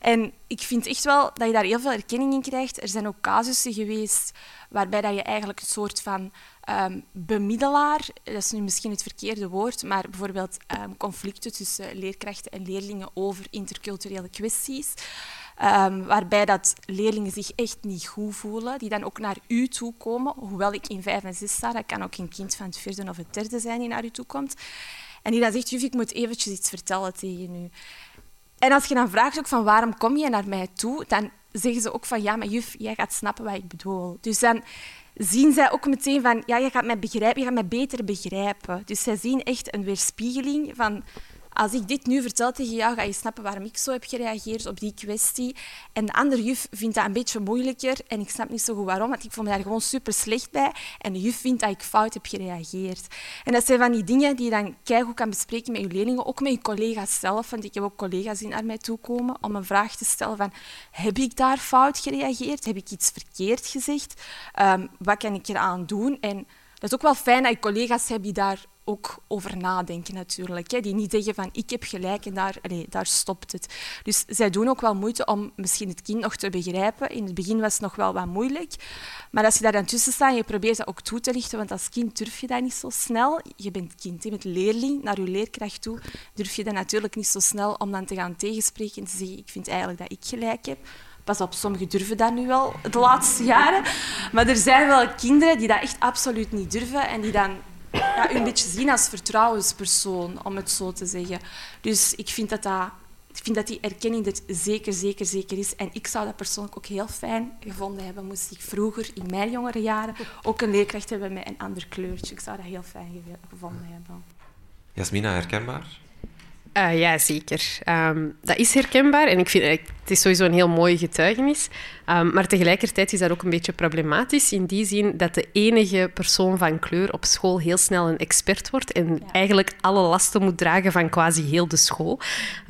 Speaker 9: En ik vind echt wel dat je daar heel veel erkenning in krijgt. Er zijn ook casussen geweest waarbij dat je eigenlijk een soort van ehm, bemiddelaar, dat is nu misschien het verkeerde woord, maar bijvoorbeeld ehm, conflicten tussen leerkrachten en leerlingen over interculturele kwesties. Um, waarbij dat leerlingen zich echt niet goed voelen, die dan ook naar u toe komen. Hoewel ik in vijf en zes sta, dat kan ook een kind van het vierde of het derde zijn die naar u toe komt. En die dan zegt, juf, ik moet eventjes iets vertellen tegen u. En als je dan vraagt ook van waarom kom je naar mij toe, dan zeggen ze ook van ja, maar juf, jij gaat snappen wat ik bedoel. Dus dan zien zij ook meteen van ja, je gaat mij begrijpen, je gaat mij beter begrijpen. Dus zij zien echt een weerspiegeling van als ik dit nu vertel tegen jou, ga je snappen waarom ik zo heb gereageerd op die kwestie. En de andere juf vindt dat een beetje moeilijker en ik snap niet zo goed waarom, want ik voel me daar gewoon super slecht bij. En de juf vindt dat ik fout heb gereageerd. En dat zijn van die dingen die je dan keihard kan bespreken met je leerlingen, ook met je collega's zelf. Want ik heb ook collega's die naar mij toe komen om een vraag te stellen van heb ik daar fout gereageerd? Heb ik iets verkeerd gezegd? Um, wat kan ik eraan doen? En dat is ook wel fijn dat je collega's hebt die daar ook over nadenken natuurlijk. Hè. Die niet zeggen van ik heb gelijk en daar, allez, daar stopt het. Dus zij doen ook wel moeite om misschien het kind nog te begrijpen. In het begin was het nog wel wat moeilijk. Maar als je daar dan tussen staat en je probeert dat ook toe te lichten, want als kind durf je dat niet zo snel. Je bent kind, je bent leerling, naar je leerkracht toe, durf je dat natuurlijk niet zo snel om dan te gaan tegenspreken en te zeggen ik vind eigenlijk dat ik gelijk heb. Pas op, sommigen durven dat nu wel de laatste jaren. Maar er zijn wel kinderen die dat echt absoluut niet durven en die dan ja, u een beetje zien als vertrouwenspersoon, om het zo te zeggen. Dus ik vind dat, dat, ik vind dat die erkenning er zeker, zeker, zeker is. En ik zou dat persoonlijk ook heel fijn gevonden hebben, moest ik vroeger, in mijn jongere jaren, ook een leerkracht hebben met een ander kleurtje. Ik zou dat heel fijn gevonden hebben.
Speaker 1: Jasmina, herkenbaar?
Speaker 10: Uh, ja, zeker. Um, dat is herkenbaar en ik vind het is sowieso een heel mooie getuigenis. Um, maar tegelijkertijd is dat ook een beetje problematisch in die zin dat de enige persoon van kleur op school heel snel een expert wordt en eigenlijk alle lasten moet dragen van quasi heel de school.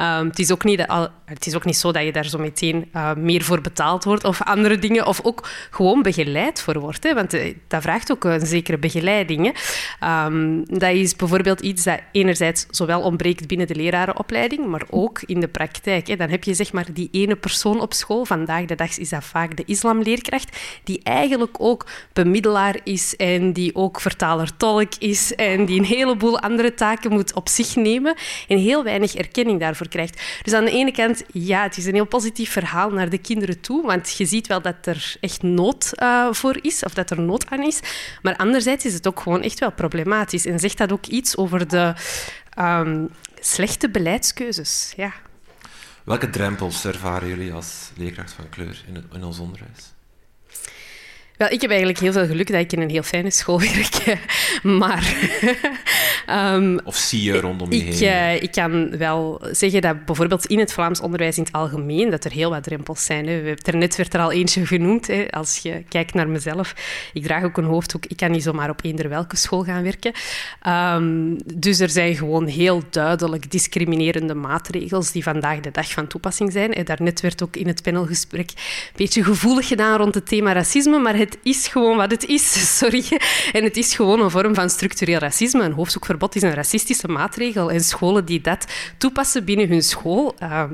Speaker 10: Um, het, is ook niet dat, het is ook niet zo dat je daar zo meteen uh, meer voor betaald wordt of andere dingen, of ook gewoon begeleid voor wordt. Hè, want uh, dat vraagt ook een zekere begeleiding. Um, dat is bijvoorbeeld iets dat enerzijds zowel ontbreekt binnen de lerarenopleiding, maar ook in de praktijk. Hè. Dan heb je zeg maar die ene persoon op school, vandaag de dag is dat vaak de islamleerkracht, die eigenlijk ook bemiddelaar is en die ook vertaler-tolk is en die een heleboel andere taken moet op zich nemen en heel weinig erkenning daarvoor krijgt. Dus aan de ene kant, ja, het is een heel positief verhaal naar de kinderen toe, want je ziet wel dat er echt nood uh, voor is, of dat er nood aan is. Maar anderzijds is het ook gewoon echt wel problematisch en zegt dat ook iets over de um, slechte beleidskeuzes. Ja.
Speaker 1: Welke drempels ervaren jullie als leerkracht van kleur in, in ons onderwijs?
Speaker 10: Wel, ik heb eigenlijk heel veel geluk dat ik in een heel fijne school *laughs* werk. Maar...
Speaker 1: um, *laughs* of zie je rondom je
Speaker 10: ik,
Speaker 1: heen?
Speaker 10: Uh, ik kan wel zeggen dat bijvoorbeeld in het Vlaams onderwijs in het algemeen dat er heel wat drempels zijn. Hè. We hebben er net werd er al eentje genoemd. Hè. Als je kijkt naar mezelf, ik draag ook een hoofddoek. Ik kan niet zomaar op eender welke school gaan werken. Um, dus er zijn gewoon heel duidelijk discriminerende maatregels die vandaag de dag van toepassing zijn. En daarnet werd ook in het panelgesprek een beetje gevoelig gedaan rond het thema racisme, maar het is gewoon wat het is. *laughs* Sorry. En het is gewoon een vorm van structureel racisme. Een hoofdzoekverbod is een racistische maatregel. En scholen die dat toepassen binnen hun school, uh,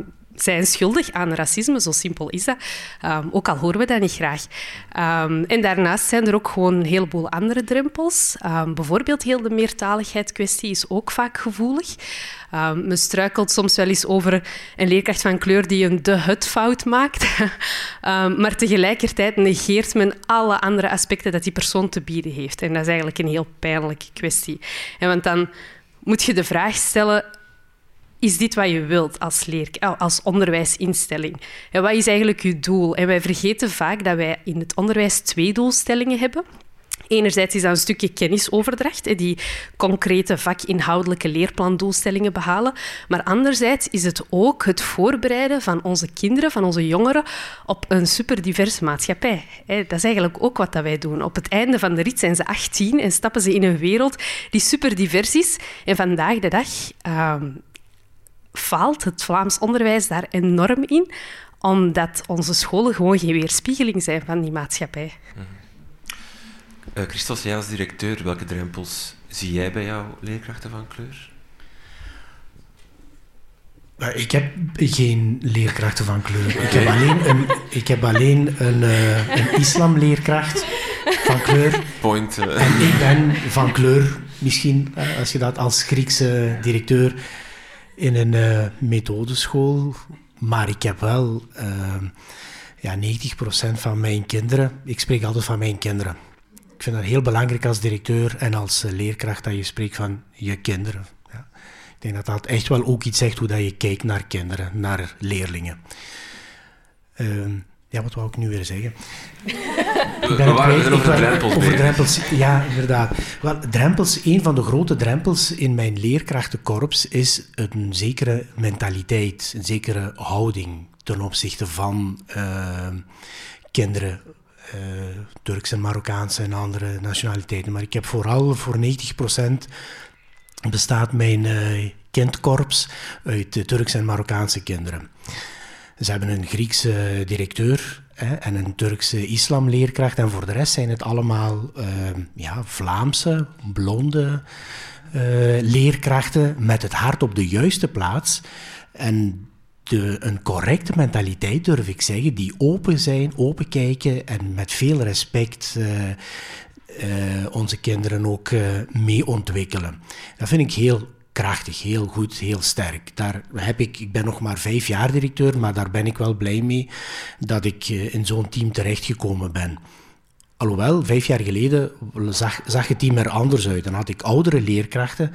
Speaker 10: zijn schuldig aan racisme, zo simpel is dat. Um, ook al horen we dat niet graag. Um, en daarnaast zijn er ook gewoon een heleboel andere drempels. Um, bijvoorbeeld heel de meertaligheidskwestie is ook vaak gevoelig. men struikelt soms wel eens over een leerkracht van kleur die een de het fout maakt. *laughs* maar tegelijkertijd negeert men alle andere aspecten dat die persoon te bieden heeft. En dat is eigenlijk een heel pijnlijke kwestie. En want dan moet je de vraag stellen is dit wat je wilt als, leer, als onderwijsinstelling? En wat is eigenlijk je doel? En wij vergeten vaak dat wij in het onderwijs twee doelstellingen hebben. Enerzijds is dat een stukje kennisoverdracht, die concrete vakinhoudelijke leerplandoelstellingen behalen. Maar anderzijds is het ook het voorbereiden van onze kinderen, van onze jongeren, op een superdiverse maatschappij. Dat is eigenlijk ook wat wij doen. Op het einde van de rit zijn ze 18 en stappen ze in een wereld die superdivers is. En vandaag de dag ehm, faalt het Vlaams onderwijs daar enorm in, omdat onze scholen gewoon geen weerspiegeling zijn van die maatschappij. Mhm.
Speaker 1: Uh, Christos, jij als directeur, welke drempels zie jij bij jouw leerkrachten van kleur?
Speaker 11: Ik heb geen leerkrachten van kleur. Ik heb alleen een, ik heb alleen een, uh, een islamleerkracht van kleur.
Speaker 1: Point.
Speaker 11: Uh. En ik ben van kleur, misschien als je dat als Griekse directeur in een uh, methodeschool. Maar ik heb wel ja, 90% van mijn kinderen, ik spreek altijd van mijn kinderen ik vind het heel belangrijk als directeur en als eh, leerkracht dat je spreekt van je kinderen. Ja. Ik denk dat dat echt wel ook iets zegt hoe dat je kijkt naar kinderen, naar leerlingen. Ja, wat wou ik nu weer zeggen? *laughs*
Speaker 1: ik ben over ik drempels.
Speaker 11: Over drempels, ja, inderdaad. Wel, drempels, een van de grote drempels in mijn leerkrachtenkorps is een zekere mentaliteit, een zekere houding ten opzichte van uh, kinderen uh, Turks en Marokkaanse en andere nationaliteiten. Maar ik heb vooral voor 90% bestaat mijn uh, kindkorps uit Turkse en Marokkaanse kinderen. Ze hebben een Griekse directeur hè, en een Turkse islamleerkracht. En voor de rest zijn het allemaal ja, Vlaamse, blonde leerkrachten met het hart op de juiste plaats. En de, een correcte mentaliteit, durf ik zeggen, die open zijn, open kijken en met veel respect uh, uh, onze kinderen ook mee ontwikkelen. Dat vind ik heel krachtig, heel goed, heel sterk. Daar heb ik, ik ben nog maar vijf jaar directeur, maar daar ben ik wel blij mee dat ik in zo'n team terechtgekomen ben. Alhoewel, vijf jaar geleden zag, zag het team er anders uit. Dan had ik oudere leerkrachten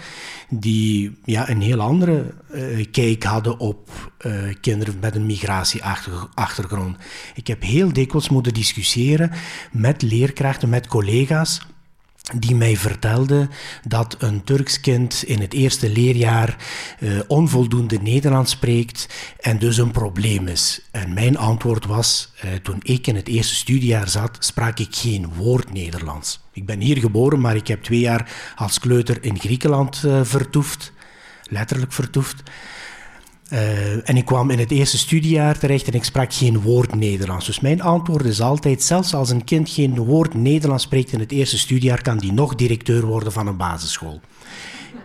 Speaker 11: die ja, een heel andere uh, kijk hadden op uh, kinderen met een migratieachtergrond. Ik heb heel dikwijls moeten discussiëren met leerkrachten, met collega's die mij vertelde dat een Turks kind in het eerste leerjaar uh, onvoldoende Nederlands spreekt en dus een probleem is. En mijn antwoord was, uh, toen ik in het eerste studiejaar zat, sprak ik geen woord Nederlands. Ik ben hier geboren, maar ik heb twee jaar als kleuter in Griekenland uh, vertoefd, letterlijk vertoefd. Uh, en ik kwam in het eerste studiejaar terecht en ik sprak geen woord Nederlands. Dus mijn antwoord is altijd, zelfs als een kind geen woord Nederlands spreekt in het eerste studiejaar, kan die nog directeur worden van een basisschool.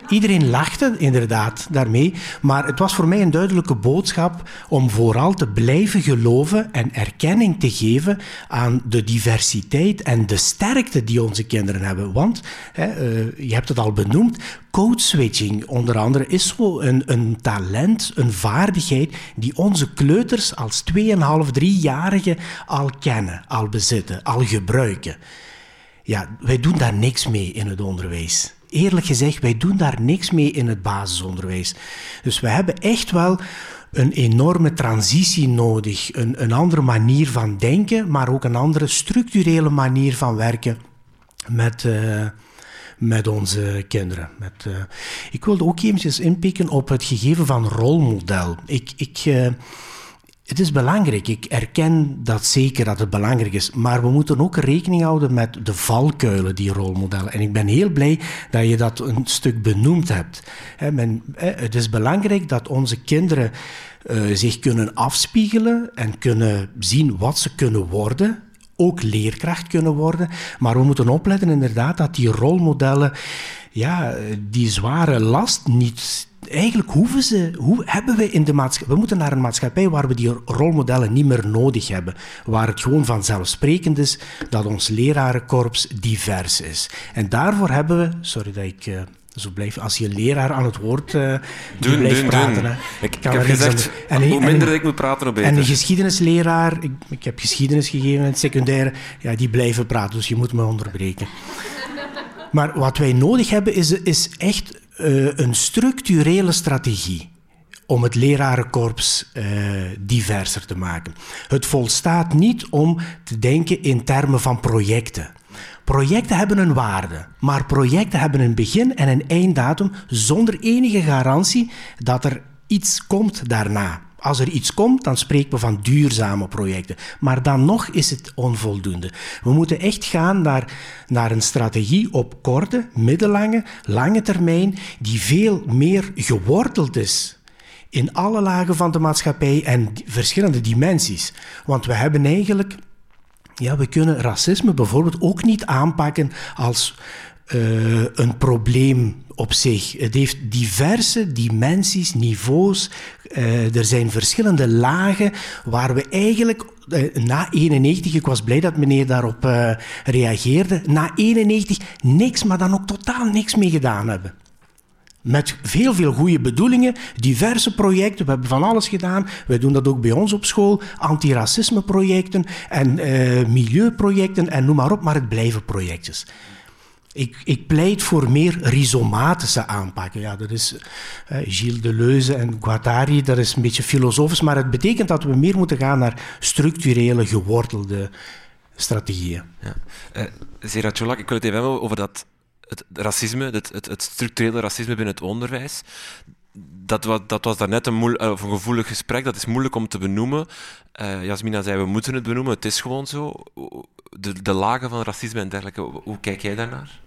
Speaker 11: Iedereen lachte inderdaad daarmee, maar het was voor mij een duidelijke boodschap om vooral te blijven geloven en erkenning te geven aan de diversiteit en de sterkte die onze kinderen hebben. Want, hè, uh, je hebt het al benoemd, code switching onder andere is zo een, een talent, een vaardigheid die onze kleuters als 2,5, 3-jarigen al kennen, al bezitten, al gebruiken. Ja, wij doen daar niks mee in het onderwijs eerlijk gezegd, wij doen daar niks mee in het basisonderwijs. Dus we hebben echt wel een enorme transitie nodig. Een, een andere manier van denken, maar ook een andere structurele manier van werken met, uh, met onze kinderen. Met, uh, ik wilde ook eventjes inpikken op het gegeven van rolmodel. Ik, ik, uh, het is belangrijk. Ik erken dat zeker dat het belangrijk is. Maar we moeten ook rekening houden met de valkuilen, die rolmodellen. En ik ben heel blij dat je dat een stuk benoemd hebt. Het is belangrijk dat onze kinderen uh, zich kunnen afspiegelen en kunnen zien wat ze kunnen worden. Ook leerkracht kunnen worden. Maar we moeten opletten inderdaad dat die rolmodellen ja, die zware last niet, eigenlijk hoeven ze, hoe hebben we in de maatschappij, we moeten naar een maatschappij waar we die rolmodellen niet meer nodig hebben. Waar het gewoon vanzelfsprekend is dat ons lerarenkorps divers is. En daarvoor hebben we, sorry dat ik uh, zo blijf, als je leraar aan het woord uh,
Speaker 1: doen,
Speaker 11: blijft
Speaker 1: doen,
Speaker 11: praten.
Speaker 1: Doen.
Speaker 11: Hè,
Speaker 1: ik, ik heb gezegd, en, hoe minder en, ik moet praten, hoe beter.
Speaker 11: En een geschiedenisleraar, ik, ik heb geschiedenis gegeven in het secundaire, ja, die blijven praten, dus je moet me onderbreken. Maar wat wij nodig hebben is, is echt uh, een structurele strategie. om het lerarenkorps uh, diverser te maken. Het volstaat niet om te denken in termen van projecten. Projecten hebben een waarde, maar projecten hebben een begin en een einddatum zonder enige garantie dat er iets komt daarna. Als er iets komt, dan spreken we van duurzame projecten. Maar dan nog is het onvoldoende. We moeten echt gaan naar, naar een strategie op korte, middellange, lange termijn, die veel meer geworteld is in alle lagen van de maatschappij en verschillende dimensies. Want we hebben eigenlijk ja, we kunnen racisme bijvoorbeeld ook niet aanpakken als uh, een probleem op zich. Het heeft diverse dimensies, niveaus. Uh, er zijn verschillende lagen waar we eigenlijk uh, na 91, ik was blij dat meneer daarop reageerde, na 91 niks, maar dan ook totaal niks mee gedaan hebben. Met veel, veel goede bedoelingen, diverse projecten. We hebben van alles gedaan. Wij doen dat ook bij ons op school. Antiracisme-projecten en uh, milieuprojecten en noem maar op, maar het blijven projectjes. Ik, ik, pleit voor meer rhizomatische aanpakken. Ja, dat is Gilles Deleuze en Guattari, dat is een beetje filosofisch, maar het betekent dat we meer moeten gaan naar structurele, gewortelde strategieën. Ja.
Speaker 1: Uh, ik wil het even hebben over dat het racisme, het, het, structurele racisme binnen het onderwijs. Dat was, dat was daarnet een, moe, een gevoelig gesprek, dat is moeilijk om te benoemen. Uh, Jasmina zei, we moeten het benoemen, het is gewoon zo. De, de lagen van racisme en dergelijke, hoe kijk jij daarnaar?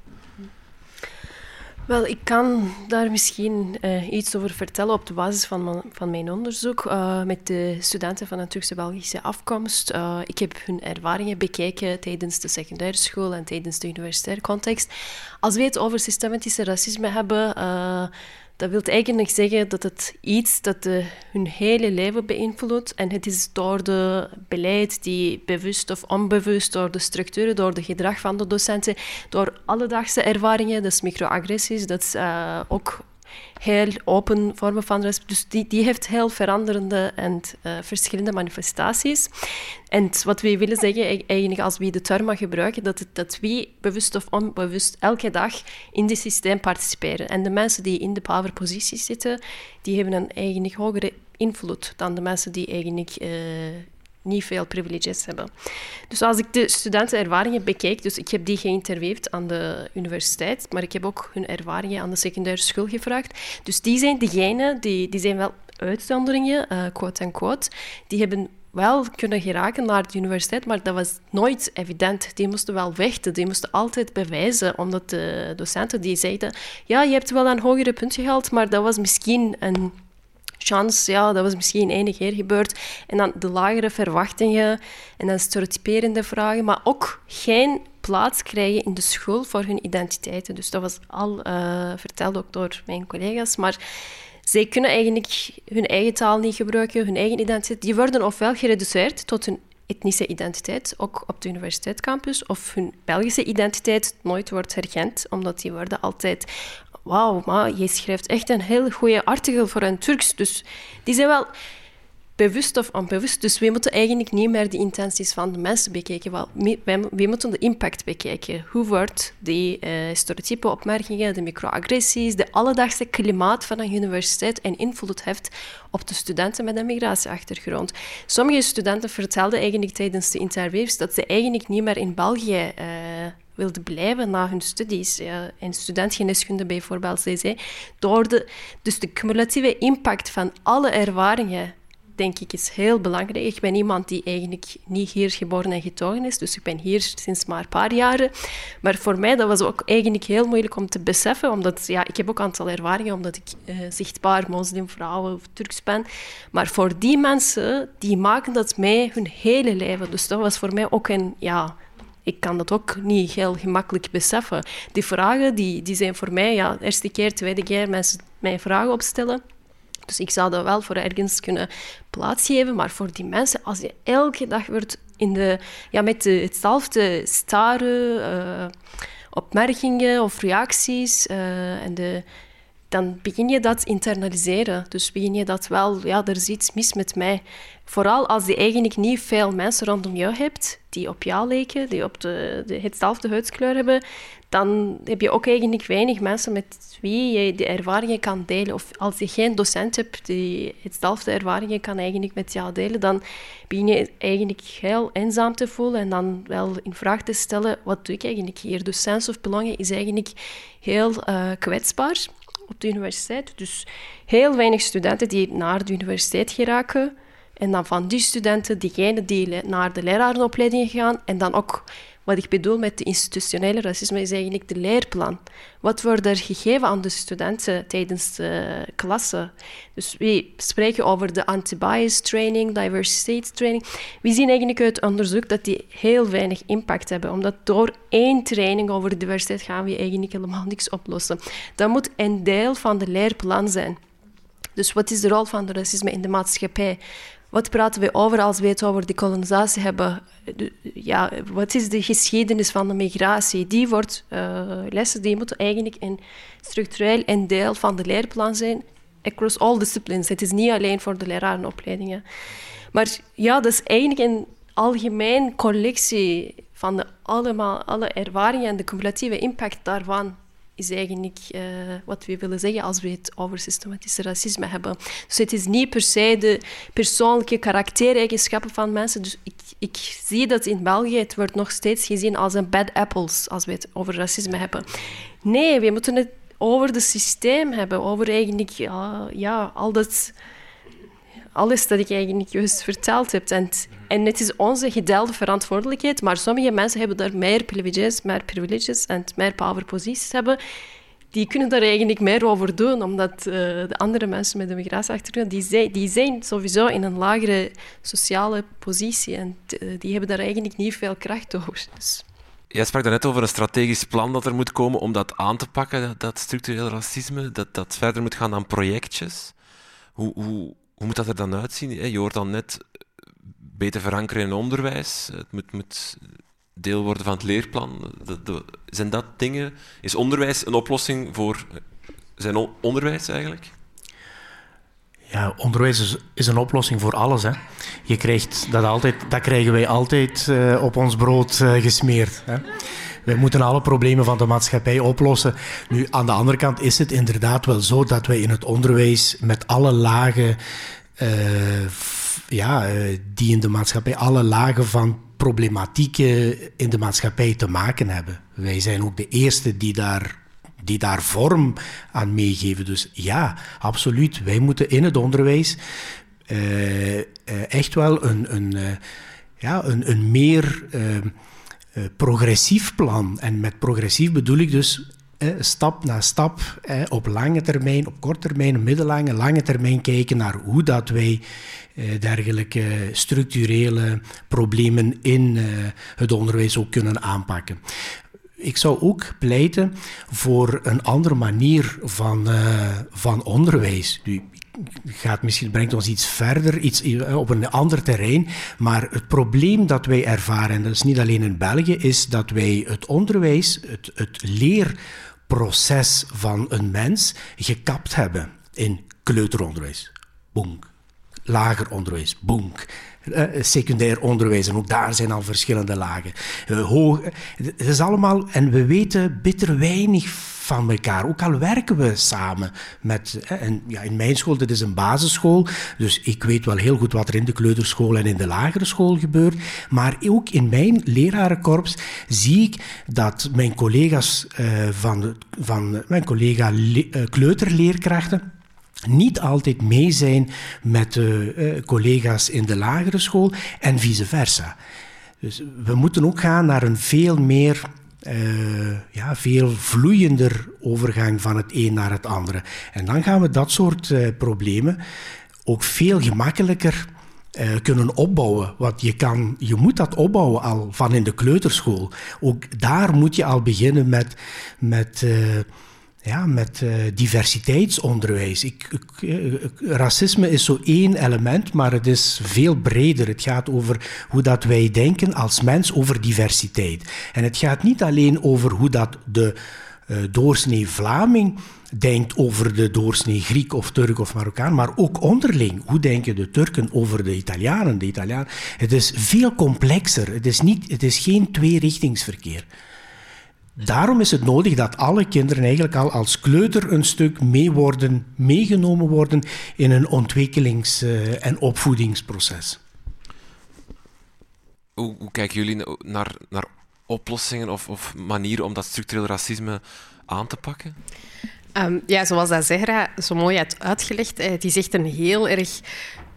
Speaker 12: Wel, ik kan daar misschien uh, iets over vertellen op de basis van, van mijn onderzoek uh, met de studenten van een Turkse-Belgische afkomst. Uh, ik heb hun ervaringen bekeken tijdens de secundaire school en tijdens de universitaire context. Als we het over systematische racisme hebben, dat wil eigenlijk zeggen dat het iets dat hun hele leven beïnvloedt. En het is door de beleid die bewust of onbewust, door de structuren, door het gedrag van de docenten, door alledaagse ervaringen, dus microagressies, dat is uh, ook heel open vormen van respect. Dus die, die heeft heel veranderende en uh, verschillende manifestaties. En wat we willen zeggen, e-, eigenlijk als we de term gebruiken, dat, dat we bewust of onbewust elke dag in dit systeem participeren. En de mensen die in de powerpositie zitten, die hebben een eigenlijk hogere invloed dan de mensen die eigenlijk uh, niet veel privileges hebben. Dus als ik de studentenervaringen bekijk, dus ik heb die geïnterviewd aan de universiteit, maar ik heb ook hun ervaringen aan de secundaire school gevraagd. Dus die zijn degenen, die, die zijn wel uitzonderingen, uh, quote en quote, die hebben wel kunnen geraken naar de universiteit, maar dat was nooit evident. Die moesten wel vechten, die moesten altijd bewijzen, omdat de docenten die zeiden, ja, je hebt wel een hogere punt gehaald, maar dat was misschien een chance, ja, dat was misschien één keer gebeurd. En dan de lagere verwachtingen en dan stereotyperende vragen, maar ook geen plaats krijgen in de school voor hun identiteiten. Dus dat was al uh, verteld ook door mijn collega's. Maar zij kunnen eigenlijk hun eigen taal niet gebruiken, hun eigen identiteit. Die worden ofwel gereduceerd tot hun etnische identiteit, ook op de universiteitscampus, of hun Belgische identiteit nooit wordt herkend, omdat die worden altijd wauw, maar je schrijft echt een heel goede artikel voor een Turks. Dus die zijn wel bewust of onbewust. Dus we moeten eigenlijk niet meer de intenties van de mensen bekijken. Wel, we, moeten de impact bekijken. Hoe wordt die uh, stereotype opmerkingen, de microagressies, de alledaagse klimaat van een universiteit en invloed heeft op de studenten met een migratieachtergrond. Sommige studenten vertelden eigenlijk tijdens de interviews dat ze eigenlijk niet meer in België uh, wilde blijven na hun studies. En studentgeneeskunde bijvoorbeeld, zei. Door de, dus de cumulatieve impact van alle ervaringen denk ik, is heel belangrijk. Ik ben iemand die eigenlijk niet hier geboren en getogen is, dus ik ben hier sinds maar een paar jaren. Maar voor mij dat was ook eigenlijk heel moeilijk om te beseffen, omdat ja, ik heb ook een aantal ervaringen, omdat ik uh, zichtbaar moslimvrouw of Turks ben. Maar voor die mensen, die maken dat mee hun hele leven. Dus dat was voor mij ook een ja, ik kan dat ook niet heel gemakkelijk beseffen. Die vragen die, die zijn voor mij, ja, de eerste keer, tweede keer mensen mij vragen opstellen. Dus ik zou dat wel voor ergens kunnen plaatsgeven. Maar voor die mensen, als je elke dag wordt in de, ja, met de, hetzelfde staren, uh, opmerkingen of reacties uh, en de dan begin je dat internaliseren. Dus begin je dat wel, ja, er is iets mis met mij. Vooral als je eigenlijk niet veel mensen rondom jou hebt die op jou lijken, die op de, de, hetzelfde huidskleur hebben, dan heb je ook eigenlijk weinig mensen met wie je die ervaringen kan delen. Of als je geen docent hebt die hetzelfde ervaringen kan eigenlijk met jou delen, dan begin je eigenlijk heel eenzaam te voelen en dan wel in vraag te stellen, wat doe ik eigenlijk hier? Dus sense of belonging is eigenlijk heel uh, kwetsbaar op de universiteit. Dus heel weinig studenten die naar de universiteit geraken. En dan van die studenten, diegenen die naar de lerarenopleiding gaan en dan ook wat ik bedoel met de institutionele racisme is eigenlijk de leerplan. Wat wordt er gegeven aan de studenten tijdens de klasse? Dus we spreken over de anti-bias training, diversity training. We zien eigenlijk uit onderzoek dat die heel weinig impact hebben, omdat door één training over diversiteit gaan we eigenlijk helemaal niks oplossen. Dat moet een deel van de leerplan zijn. Dus wat is de rol van de racisme in de maatschappij? Wat praten we over als we het over de kolonisatie hebben? Ja, wat is de geschiedenis van de migratie? Die wordt, uh, lessen die moeten eigenlijk een structureel een deel van de leerplan zijn, across all disciplines. Het is niet alleen voor de lerarenopleidingen. Maar ja, dat is eigenlijk een algemeen collectie van de allemaal, alle ervaringen en de cumulatieve impact daarvan is eigenlijk uh, wat we willen zeggen als we het over systematische racisme hebben. Dus het is niet per se de persoonlijke karaktereigenschappen van mensen. Dus ik, ik zie dat in België het wordt nog steeds gezien als een bad apples als we het over racisme hebben. Nee, we moeten het over het systeem hebben, over eigenlijk ja, al dat alles dat ik eigenlijk juist verteld heb. En, en het is onze gedeelde verantwoordelijkheid, maar sommige mensen hebben daar meer privileges, meer privileges en meer powerposities hebben. Die kunnen daar eigenlijk meer over doen, omdat uh, de andere mensen met een migratieachtergrond, die zijn, die zijn sowieso in een lagere sociale positie en uh, die hebben daar eigenlijk niet veel kracht over. Dus.
Speaker 1: Jij sprak net over een strategisch plan dat er moet komen om dat aan te pakken, dat, dat structureel racisme, dat dat verder moet gaan dan projectjes. Hoe, hoe, hoe moet dat er dan uitzien? Je hoort dan net beter verankeren in onderwijs. Het moet, deel worden van het leerplan. zijn dat dingen? Is onderwijs een oplossing voor zijn onderwijs eigenlijk?
Speaker 11: Ja, onderwijs is, een oplossing voor alles. Hè. Je krijgt dat, altijd, dat krijgen wij altijd uh, op ons brood gesmeerd. Hè. Wij moeten alle problemen van de maatschappij oplossen. Nu, aan de andere kant is het inderdaad wel zo dat wij in het onderwijs met alle lagen, uh, ja, uh, die in de maatschappij, alle lagen van problematieken in de maatschappij te maken hebben. Wij zijn ook de eerste die daar die daar vorm aan meegeven. Dus ja, absoluut. Wij moeten in het onderwijs uh, echt wel een, een, ja, een, een meer uh, progressief plan. En met progressief bedoel ik dus eh, stap na stap eh, op lange termijn, op korte termijn, middellange, lange termijn kijken naar hoe dat wij eh, dergelijke structurele problemen in eh, het onderwijs ook kunnen aanpakken. Ik zou ook pleiten voor een andere manier van, uh, van onderwijs. Gaat misschien, brengt ons iets verder, iets eh, op een ander terrein. Maar het probleem dat wij ervaren, en dat is niet alleen in België, is dat wij het onderwijs, het, het leerproces van een mens gekapt hebben in kleuteronderwijs. Boonk. Lager onderwijs. Boonk. Uh, secundair onderwijs. En ook daar zijn al verschillende lagen. Hoog, het is allemaal, en we weten bitter weinig van elkaar. Ook al werken we samen met... En ja, in mijn school, dit is een basisschool, dus ik weet wel heel goed wat er in de kleuterschool en in de lagere school gebeurt. Maar ook in mijn lerarenkorps zie ik dat mijn collega's uh, van, van mijn collega le, uh, kleuterleerkrachten niet altijd mee zijn met uh, collega's in de lagere school en vice versa. Dus we moeten ook gaan naar een veel meer uh, ja, veel vloeiender overgang van het een naar het andere. En dan gaan we dat soort uh, problemen ook veel gemakkelijker uh, kunnen opbouwen. Want je, kan, je moet dat opbouwen al van in de kleuterschool. Ook daar moet je al beginnen met, met ja, met uh, diversiteitsonderwijs. Ik, ik, racisme is zo één element, maar het is veel breder. Het gaat over hoe dat wij denken als mens over diversiteit. En het gaat niet alleen over hoe dat de uh, doorsnee Vlaming denkt over de doorsnee Griek of Turk of Marokkaan, maar ook onderling. Hoe denken de Turken over de Italianen? De Italianen? Het is veel complexer. Het is, niet, het is geen tweerichtingsverkeer. Daarom is het nodig dat alle kinderen eigenlijk al als kleuter een stuk mee worden, meegenomen worden in een ontwikkelings- uh, en opvoedingsproces.
Speaker 1: Hoe, hoe, kijken jullie naar, naar oplossingen of, of manieren om dat structureel racisme aan te pakken?
Speaker 10: Um, ja, zoals dat Zehra zo mooi had uitgelegd, het is echt een heel erg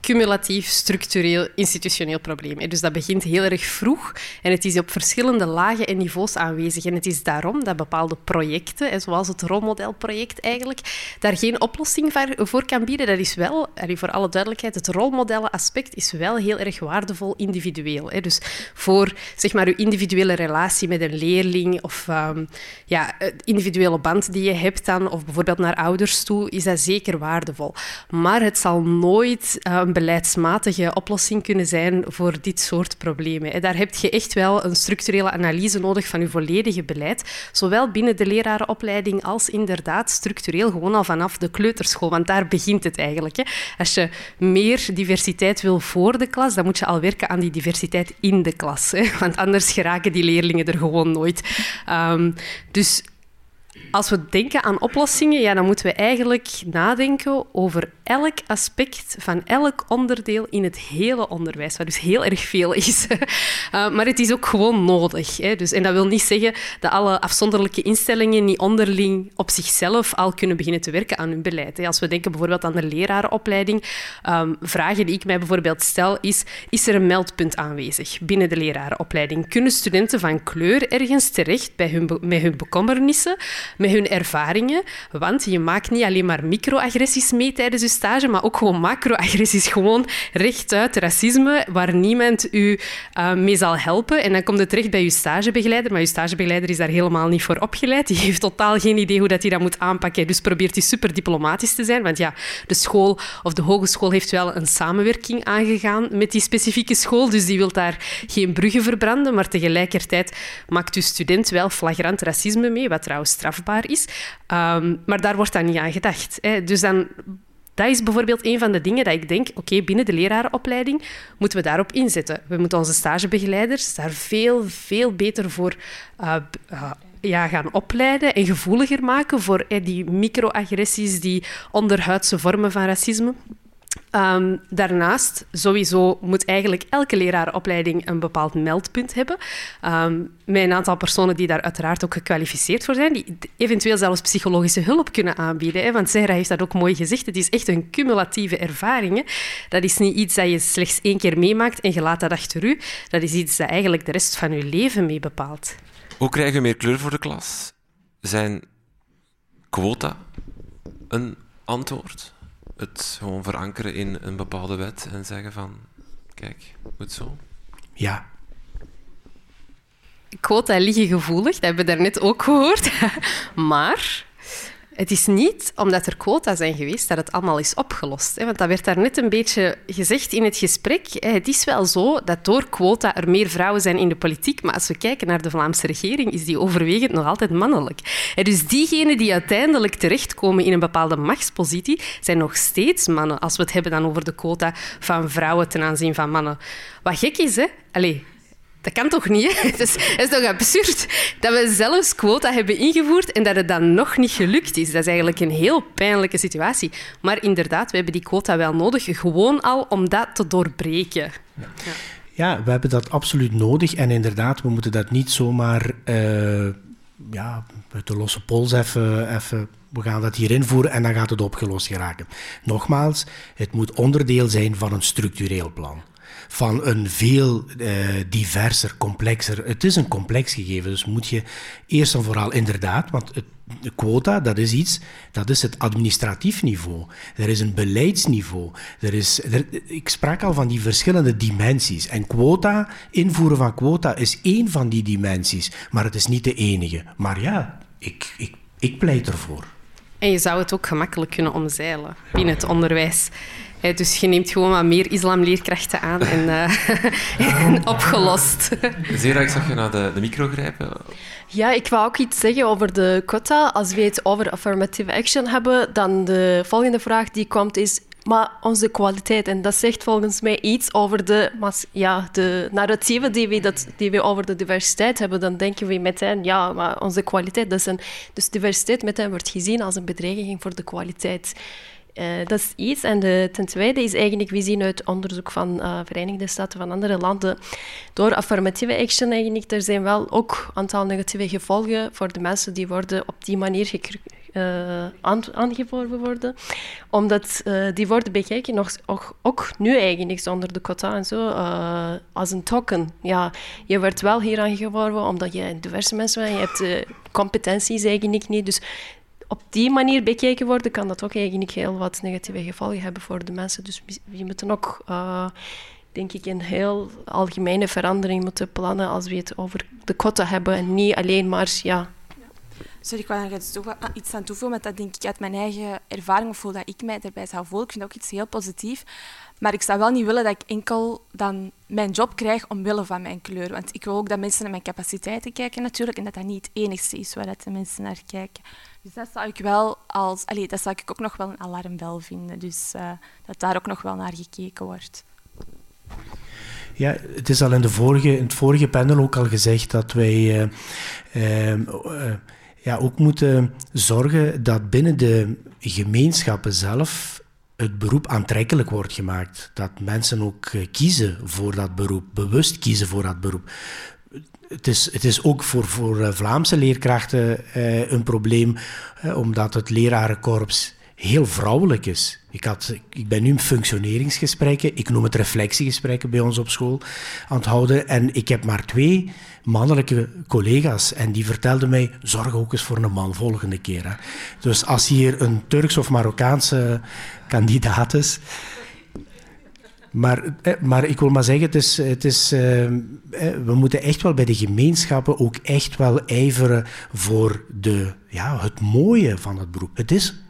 Speaker 10: cumulatief, structureel, institutioneel probleem. Dus dat begint heel erg vroeg en het is op verschillende lagen en niveaus aanwezig. En het is daarom dat bepaalde projecten, zoals het rolmodelproject eigenlijk, daar geen oplossing voor kan bieden. Dat is wel, voor alle duidelijkheid, het rolmodellenaspect is wel heel erg waardevol individueel. Dus voor zeg maar, uw individuele relatie met een leerling of um, ja, individuele band die je hebt dan, of bijvoorbeeld naar ouders toe, is dat zeker waardevol. Maar het zal nooit um, beleidsmatige oplossing kunnen zijn voor dit soort problemen. Daar heb je echt wel een structurele analyse nodig van je volledige beleid, zowel binnen de lerarenopleiding als inderdaad structureel gewoon al vanaf de kleuterschool, want daar begint het eigenlijk. Als je meer diversiteit wil voor de klas, dan moet je al werken aan die diversiteit in de klas, want anders geraken die leerlingen er gewoon nooit. Um, dus als we denken aan oplossingen, ja, dan moeten we eigenlijk nadenken over elk aspect van elk onderdeel in het hele onderwijs, wat dus heel erg veel is. Uh, *laughs* maar het is ook gewoon nodig. Hè. Dus, en dat wil niet zeggen dat alle afzonderlijke instellingen niet onderling op zichzelf al kunnen beginnen te werken aan hun beleid. Hè. Als we denken bijvoorbeeld aan de lerarenopleiding, um, vragen die ik mij bijvoorbeeld stel is, is er een meldpunt aanwezig binnen de lerarenopleiding? Kunnen studenten van kleur ergens terecht bij hun met hun bekommernissen, met hun ervaringen? Want je maakt niet alleen maar microagressies mee tijdens je stage, maar ook gewoon macroagressies. Gewoon rechtuit racisme, waar niemand u uh, mee zal helpen. En dan komt het terecht bij uw stagebegeleider, maar uw stagebegeleider is daar helemaal niet voor opgeleid. Die heeft totaal geen idee hoe dat hij dat moet aanpakken. Dus probeert hij super diplomatisch te zijn. Want ja, de school of de hogeschool heeft wel een samenwerking aangegaan met die specifieke school. Dus die wil daar geen bruggen verbranden. Maar tegelijkertijd maakt uw student wel flagrant racisme mee, wat trouwens strafbaar is. Um, maar daar wordt dan niet aan gedacht. Hè. Dus dan dat is bijvoorbeeld een van de dingen dat ik denk, oké, binnen de lerarenopleiding moeten we daarop inzetten. We moeten onze stagebegeleiders daar veel, veel beter voor uh, uh, ja, gaan opleiden en gevoeliger maken voor uh, die microagressies, die onderhuidse vormen van racisme. Um, daarnaast, sowieso moet eigenlijk elke lerarenopleiding een bepaald meldpunt hebben. Um, met een aantal personen die daar uiteraard ook gekwalificeerd voor zijn, die eventueel zelfs psychologische hulp kunnen aanbieden. Hè. Want Sarah heeft dat ook mooi gezegd. Het is echt een cumulatieve ervaring. Hè. Dat is niet iets dat je slechts één keer meemaakt en je laat dat achter u. Dat is iets dat eigenlijk de rest van je leven mee bepaalt.
Speaker 1: Hoe krijgen we meer kleur voor de klas? Zijn quota een antwoord? Het gewoon verankeren in een bepaalde wet en zeggen van, kijk, moet zo?
Speaker 11: Ja.
Speaker 10: Quota liggen gevoelig, dat hebben we daarnet ook gehoord. *laughs* maar het is niet omdat er quota zijn geweest dat het allemaal is opgelost. Want dat werd daar net een beetje gezegd in het gesprek. Het is wel zo dat door quota er meer vrouwen zijn in de politiek, maar als we kijken naar de Vlaamse regering, is die overwegend nog altijd mannelijk. Dus diegenen die uiteindelijk terechtkomen in een bepaalde machtspositie, zijn nog steeds mannen, als we het hebben dan over de quota van vrouwen ten aanzien van mannen. Wat gek is, hè? Allee, dat kan toch niet? *laughs* Het is, is toch absurd dat we zelfs quota hebben ingevoerd en dat het dan nog niet gelukt is. Dat is eigenlijk een heel pijnlijke situatie. Maar inderdaad, we hebben die quota wel nodig, gewoon al om dat te doorbreken.
Speaker 11: Ja. ja we hebben dat absoluut nodig. En inderdaad, we moeten dat niet zomaar uh, ja, uit de losse pols even, even we gaan dat hier invoeren en dan gaat het opgelost geraken. Nogmaals, het moet onderdeel zijn van een structureel plan van een veel uh, diverser, complexer. Het is een complex gegeven, dus moet je eerst en vooral inderdaad, want het, de quota, dat is iets, dat is het administratief niveau. Er is een beleidsniveau. Er is, er, ik sprak al van die verschillende dimensies. En quota, invoeren van quota is één van die dimensies, maar het is niet de enige. Maar ja, ik, ik, ik pleit ervoor.
Speaker 10: En je zou het ook gemakkelijk kunnen omzeilen binnen het onderwijs dus je neemt gewoon wat meer islamleerkrachten aan en, *laughs* uh, opgelost.
Speaker 1: Zera, ik zag je naar de, de micro grijpen.
Speaker 12: Ja, ik wou ook iets zeggen over de quota. Als we het over affirmative action hebben, dan de volgende vraag die komt is... maar onze kwaliteit. En dat zegt volgens mij iets over de, ja, de narratieven die we, dat, die we over de diversiteit hebben. Dan denken we meteen, ja, maar onze kwaliteit. Dat is een, dus diversiteit meteen wordt gezien als een bedreiging voor de kwaliteit. Uh, dat is iets. En de, ten tweede is eigenlijk, we zien uit onderzoek van uh, Verenigde Staten van andere landen, door affirmatieve action eigenlijk, er zijn wel ook een aantal negatieve gevolgen voor de mensen die worden op die manier uh, aangeworven worden. Omdat die worden bekeken, nog, ook, ook, nu eigenlijk, zonder de quota en zo, als een token. Ja, je wordt wel hier aangeworven omdat je diverse mensen bent, je hebt competenties eigenlijk niet. Dus op die manier bekeken worden, kan dat ook eigenlijk heel wat negatieve gevolgen hebben voor de mensen. Dus we moeten ook, uh, denk ik, een heel algemene verandering moeten plannen als we het over de quota hebben en niet alleen maar, ja...
Speaker 9: Sorry, ik wou nog iets aan toevoegen, met dat denk ik uit mijn eigen ervaring of hoe dat ik mij erbij zou voelen. Ik vind dat ook iets heel positiefs. Maar ik zou wel niet willen dat ik enkel dan mijn job krijg omwille van mijn kleur. Want ik wil ook dat mensen naar mijn capaciteiten kijken natuurlijk en dat dat niet het enigste is waar dat de mensen naar kijken. Dus dat zou ik wel als... Allee, dat zou ik ook nog wel een alarmbel vinden. Dus uh, dat daar ook nog wel naar gekeken wordt.
Speaker 11: Ja, het is al in, de vorige, in het vorige panel ook al gezegd dat wij uh, uh, ja, ook moeten zorgen dat binnen de gemeenschappen zelf het beroep aantrekkelijk wordt gemaakt. Dat mensen ook kiezen voor dat beroep, bewust kiezen voor dat beroep het, is, het is ook voor, voor eh, Vlaamse leerkrachten eh, een probleem, eh, omdat het lerarenkorps heel vrouwelijk is. Ik, had, ik ben nu functioneringsgesprekken, ik noem het reflectiegesprekken bij ons op school, aan het houden. En ik heb maar twee mannelijke collega's. En die vertelden mij, zorg ook eens voor een man volgende keer. Hè. Dus als hier een Turks of Marokkaanse kandidaat is, maar, eh, maar ik wil maar zeggen, het is, het is, eh, eh, we moeten echt wel bij de gemeenschappen ook echt wel ijveren voor de, ja, het mooie van het beroep. Het is,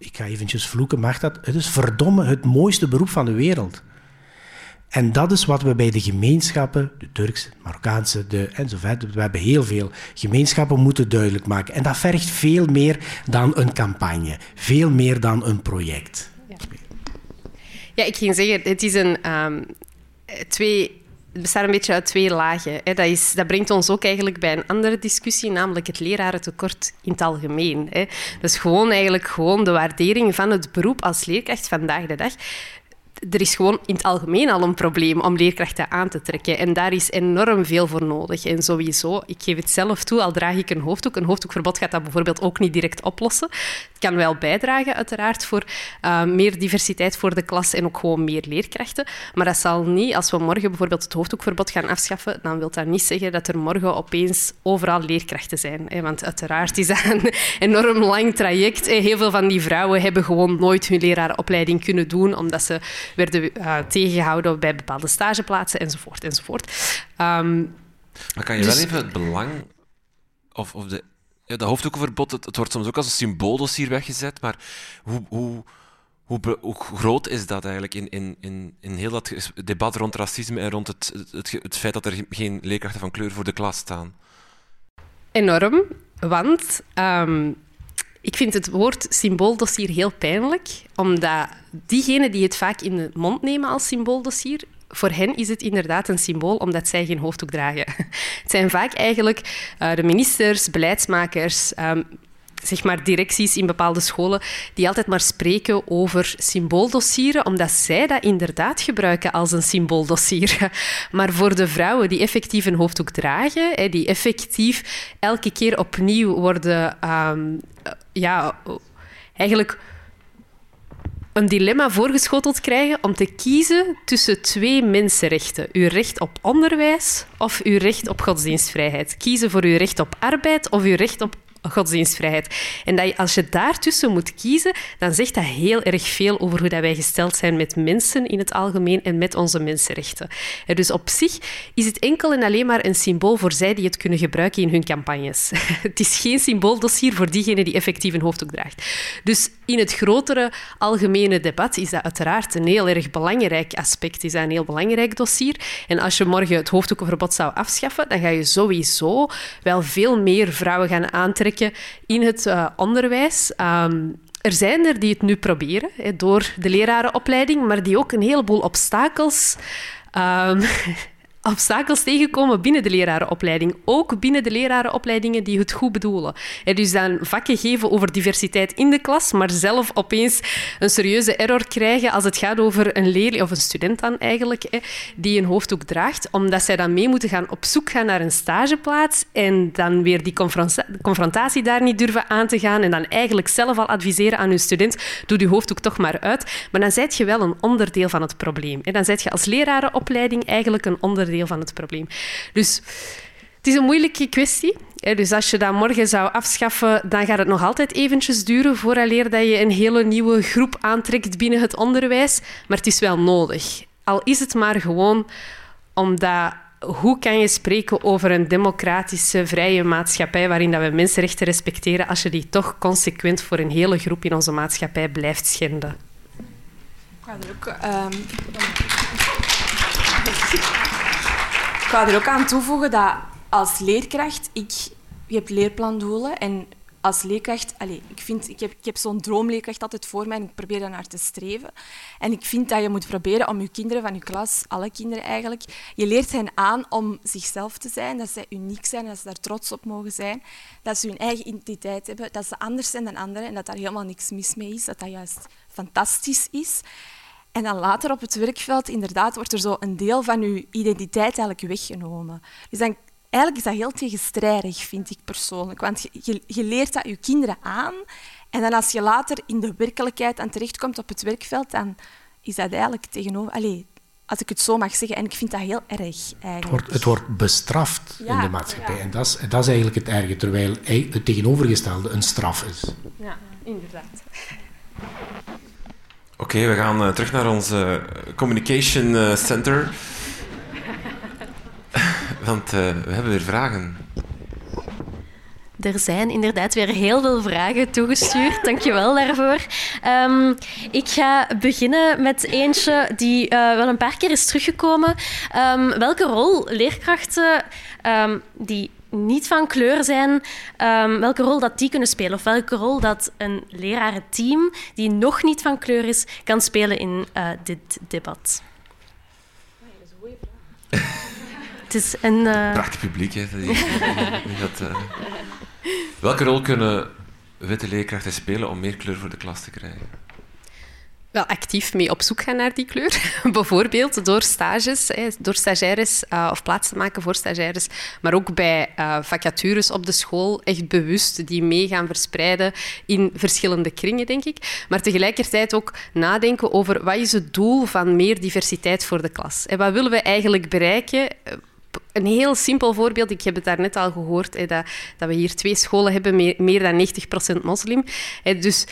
Speaker 11: ik ga eventjes vloeken, mag dat? Het is verdomme het mooiste beroep van de wereld. En dat is wat we bij de gemeenschappen, de Turkse, de Marokkaanse, de, enzovoort, we hebben heel veel gemeenschappen moeten duidelijk maken. En dat vergt veel meer dan een campagne, veel meer dan een project.
Speaker 10: Ja, ik ging zeggen, het is een um, twee het bestaat een beetje uit twee lagen. Dat, is, dat, brengt ons ook eigenlijk bij een andere discussie, namelijk het lerarentekort in het algemeen. Dus gewoon eigenlijk gewoon de waardering van het beroep als leerkracht vandaag de dag er is gewoon in het algemeen al een probleem om leerkrachten aan te trekken. En daar is enorm veel voor nodig. En sowieso, ik geef het zelf toe, al draag ik een hoofddoek. Een hoofddoekverbod gaat dat bijvoorbeeld ook niet direct oplossen. Het kan wel bijdragen, uiteraard, voor uh, meer diversiteit voor de klas en ook gewoon meer leerkrachten. Maar dat zal niet, als we morgen bijvoorbeeld het hoofddoekverbod gaan afschaffen, dan wil dat niet zeggen dat er morgen opeens overal leerkrachten zijn. Hè? Want uiteraard is dat een enorm lang traject. Heel veel van die vrouwen hebben gewoon nooit hun lerarenopleiding kunnen doen, omdat ze werden uh, tegengehouden bij bepaalde stageplaatsen enzovoort. enzovoort. Um,
Speaker 1: maar kan je wel dus- even het belang of, of de, ja, de hoofddoekenverbod, het, het, wordt soms ook als een symbooldossier weggezet, maar hoe, hoe, hoe, hoe, groot is dat eigenlijk in, in, in, in heel dat debat rond racisme en rond het, het, het, feit dat er geen leerkrachten van kleur voor de klas staan?
Speaker 10: Enorm, want um, ik vind het woord symbooldossier heel pijnlijk, omdat diegenen die het vaak in de mond nemen als symbooldossier, voor hen is het inderdaad een symbool omdat zij geen hoofddoek dragen. *laughs* Het zijn vaak eigenlijk uh, de ministers, beleidsmakers, um, zeg maar, directies in bepaalde scholen die altijd maar spreken over symbooldossieren, omdat zij dat inderdaad gebruiken als een symbooldossier. *laughs* Maar voor de vrouwen die effectief een hoofddoek dragen, die effectief elke keer opnieuw worden, um, ja, eigenlijk een dilemma voorgeschoteld krijgen om te kiezen tussen twee mensenrechten. Uw recht op onderwijs of uw recht op godsdienstvrijheid. Kiezen voor uw recht op arbeid of uw recht op godsdienstvrijheid. En dat je, als je daartussen moet kiezen, dan zegt dat heel erg veel over hoe dat wij gesteld zijn met mensen in het algemeen en met onze mensenrechten. dus op zich is het enkel en alleen maar een symbool voor zij die het kunnen gebruiken in hun campagnes. *laughs* het is geen symbooldossier voor diegene die effectief een hoofddoek draagt. Dus in het grotere algemene debat is dat uiteraard een heel erg belangrijk aspect, is een heel belangrijk dossier. En als je morgen het hoofddoekenverbod zou afschaffen, dan ga je sowieso wel veel meer vrouwen gaan aantrekken in het uh, onderwijs. Um, er zijn er die het nu proberen door de lerarenopleiding, maar die ook een heleboel obstakels um, *laughs* obstakels tegenkomen binnen de lerarenopleiding. Ook binnen de lerarenopleidingen die het goed bedoelen. En dus dan vakken geven over diversiteit in de klas, maar zelf opeens een serieuze error krijgen als het gaat over een leerling, of een student dan eigenlijk, die een hoofddoek draagt, omdat zij dan mee moeten gaan op zoek gaan naar een stageplaats en dan weer die confrontatie daar niet durven aan te gaan en dan eigenlijk zelf al adviseren aan hun student, doe die hoofddoek toch maar uit. Maar dan zijt je wel een onderdeel van het probleem. Dan zijt je als lerarenopleiding eigenlijk een onderdeel deel van het probleem. Dus het is een moeilijke kwestie. Dus als je dat morgen zou afschaffen, dan gaat het nog altijd eventjes duren vooraleer dat je een hele nieuwe groep aantrekt binnen het onderwijs. Maar het is wel nodig. Al is het maar gewoon omdat hoe kan je spreken over een democratische, vrije maatschappij waarin dat we mensenrechten respecteren als je die toch consequent voor een hele groep in onze maatschappij blijft schenden?
Speaker 9: Ook... Um... Ik ga er ook aan toevoegen dat als leerkracht, ik, je hebt leerplandoelen en als leerkracht, allez, ik, vind, ik heb, ik heb zo'n droomleerkracht altijd voor mij en ik probeer daar naar te streven. En ik vind dat je moet proberen om je kinderen van je klas, alle kinderen eigenlijk, je leert hen aan om zichzelf te zijn, dat zij uniek zijn, dat ze daar trots op mogen zijn, dat ze hun eigen identiteit hebben, dat ze anders zijn dan anderen en dat daar helemaal niks mis mee is, dat dat juist fantastisch is. En dan later op het werkveld, inderdaad, wordt er zo een deel van je identiteit eigenlijk weggenomen. Dus dan, eigenlijk is dat heel tegenstrijdig, vind ik persoonlijk. Want je, je, leert dat je kinderen aan. En dan als je later in de werkelijkheid aan terechtkomt op het werkveld, dan is dat eigenlijk tegenover... Allez, als ik het zo mag zeggen. En ik vind dat heel erg. Eigenlijk.
Speaker 11: Het, wordt, het wordt bestraft in de maatschappij. En dat is, dat is eigenlijk het erge, terwijl het tegenovergestelde een straf is.
Speaker 10: Ja, inderdaad.
Speaker 1: Oké, we gaan uh, terug naar ons uh, communication uh, center. *laughs* Want we hebben weer vragen.
Speaker 12: Er zijn inderdaad weer heel veel vragen toegestuurd. *laughs* Dankjewel daarvoor. Um, ik ga beginnen met eentje die wel een paar keer is teruggekomen. Um, welke rol leerkrachten um, die niet van kleur zijn, um, welke rol dat die kunnen spelen. Of welke rol dat een lerarenteam die nog niet van kleur is, kan spelen in uh, dit debat. *laughs* Het is een... Uh...
Speaker 1: Prachtig publiek, hè. dat, uh... Welke rol kunnen witte leerkrachten spelen om meer kleur voor de klas te krijgen?
Speaker 10: Wel actief mee op zoek gaan naar die kleur. *laughs* Bijvoorbeeld door stages, door stagiaires uh, of plaats te maken voor stagiaires, maar ook bij uh, vacatures op de school echt bewust die mee gaan verspreiden in verschillende kringen, denk ik. Maar tegelijkertijd ook nadenken over wat is het doel van meer diversiteit voor de klas? En wat willen we eigenlijk bereiken? Een heel simpel voorbeeld, ik heb het daarnet al gehoord, dat, we hier twee scholen hebben, meer, meer dan 90% moslim. Dus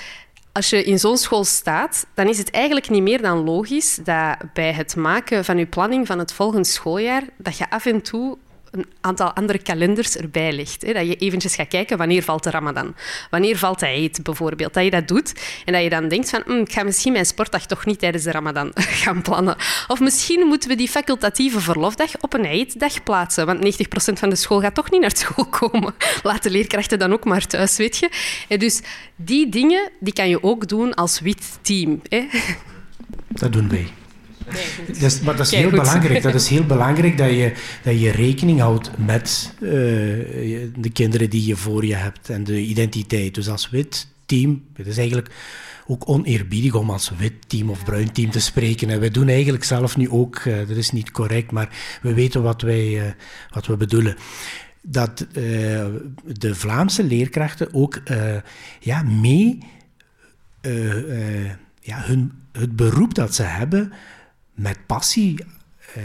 Speaker 10: als je in zo'n school staat, dan is het eigenlijk niet meer dan logisch dat bij het maken van je planning van het volgende schooljaar, dat je af en toe een aantal andere kalenders erbij legt. Hè? Dat je eventjes gaat kijken wanneer valt de Ramadan, wanneer valt de Eid bijvoorbeeld. Dat je dat doet en dat je dan denkt van hm, ik ga misschien mijn sportdag toch niet tijdens de Ramadan *laughs* gaan plannen. Of misschien moeten we die facultatieve verlofdag op een Eiddag plaatsen, want 90% van de school gaat toch niet naar school *laughs* komen. Laat de leerkrachten dan ook maar thuis, weet je. Dus die dingen die kan je ook doen als wit team. Hè?
Speaker 11: Dat doen wij. Nee, maar dat is heel belangrijk. Dat is heel belangrijk dat je, dat je rekening houdt met uh, de kinderen die je voor je hebt en de identiteit. Dus als wit team, het is eigenlijk ook oneerbiedig om als wit team of bruin team te spreken. En wij doen eigenlijk zelf nu ook, uh, dat is niet correct, maar we weten wat, wij, uh, wat we bedoelen dat uh, de Vlaamse leerkrachten ook uh, ja, mee uh, ja, hun, het beroep dat ze hebben met passie uh,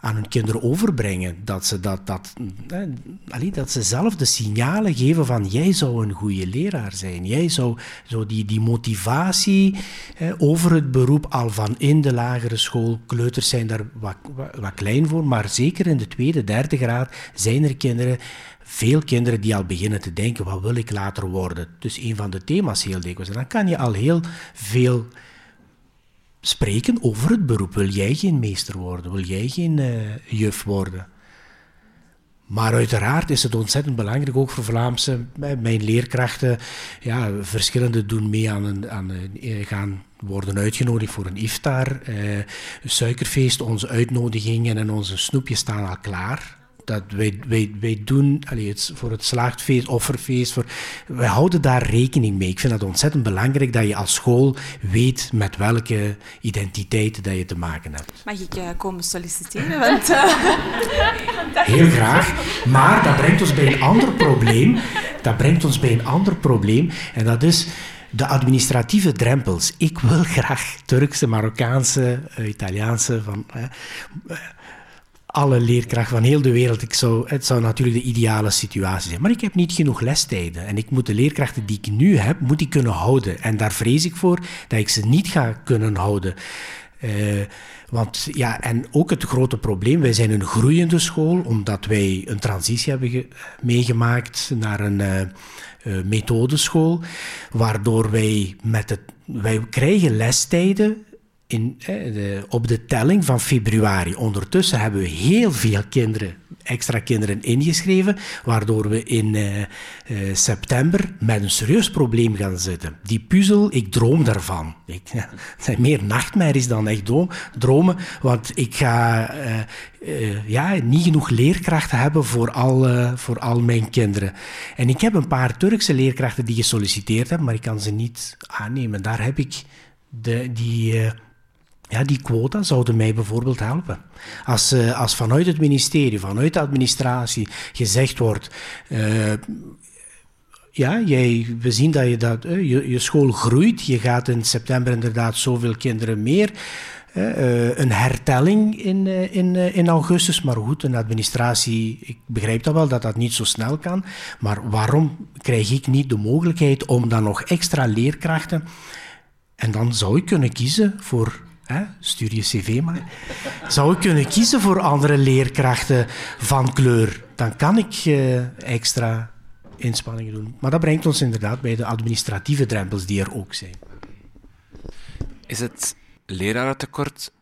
Speaker 11: aan hun kinderen overbrengen. Dat ze, dat, dat, eh, dat ze zelf de signalen geven van jij zou een goede leraar zijn. Jij zou zo die, die motivatie eh, over het beroep al van in de lagere school. Kleuters zijn daar wat, wat, wat klein voor, maar zeker in de tweede, derde graad zijn er kinderen veel kinderen die al beginnen te denken, wat wil ik later worden? Dus een van de thema's heel dikwijls. En dan kan je al heel veel spreken over het beroep. Wil jij geen meester worden? Wil jij geen uh, juf worden? Maar uiteraard is het ontzettend belangrijk, ook voor Vlaamse, mijn leerkrachten, ja, verschillende doen mee aan een, aan een, eh, gaan worden uitgenodigd voor een iftar, eh, suikerfeest, onze uitnodigingen en onze snoepjes staan al klaar dat wij, wij, wij doen allee, het, voor het slaagfeest, offerfeest, voor, wij houden daar rekening mee. Ik vind het ontzettend belangrijk dat je als school weet met welke identiteiten dat je te maken hebt.
Speaker 9: Mag ik uh, komen solliciteren? Want, *laughs* uh...
Speaker 11: Heel graag, maar dat brengt ons bij een ander probleem. Dat brengt ons bij een ander probleem en dat is de administratieve drempels. Ik wil graag Turkse, Marokkaanse, uh, Italiaanse, van alle leerkrachten van heel de wereld. Ik zou, het zou natuurlijk de ideale situatie zijn. Maar ik heb niet genoeg lestijden. En ik moet de leerkrachten die ik nu heb, moet ik kunnen houden. En daar vrees ik voor dat ik ze niet ga kunnen houden. Uh, want ja, en ook het grote probleem, wij zijn een groeiende school, omdat wij een transitie hebben meegemaakt naar een uh, uh, methodeschool, waardoor wij met het, wij krijgen lestijden in, op de telling van februari. Ondertussen hebben we heel veel kinderen, extra kinderen ingeschreven, waardoor we in uh, uh, september met een serieus probleem gaan zitten. Die puzzel, ik droom daarvan. Het zijn meer nachtmerries dan echt dromen, want ik ga uh, ja, niet genoeg leerkrachten hebben voor al, voor al mijn kinderen. En ik heb een paar Turkse leerkrachten die gesolliciteerd hebben, maar ik kan ze niet aannemen. Daar heb ik de, die ja, die quota zouden mij bijvoorbeeld helpen. Als, uh, als vanuit het ministerie, vanuit de administratie gezegd wordt. Uh, ja, jij, we zien dat, je, dat uh, je, je school groeit. Je gaat in september inderdaad zoveel kinderen meer. een hertelling in, in, in augustus. Maar goed, een administratie, ik begrijp dat wel dat dat niet zo snel kan. Maar waarom krijg ik niet de mogelijkheid om dan nog extra leerkrachten. En dan zou ik kunnen kiezen voor stuur je cv maar, zou ik kunnen kiezen voor andere leerkrachten van kleur. Dan kan ik uh, extra inspanningen doen. Maar dat brengt ons inderdaad bij de administratieve drempels die er ook zijn.
Speaker 1: Is het lerarentekort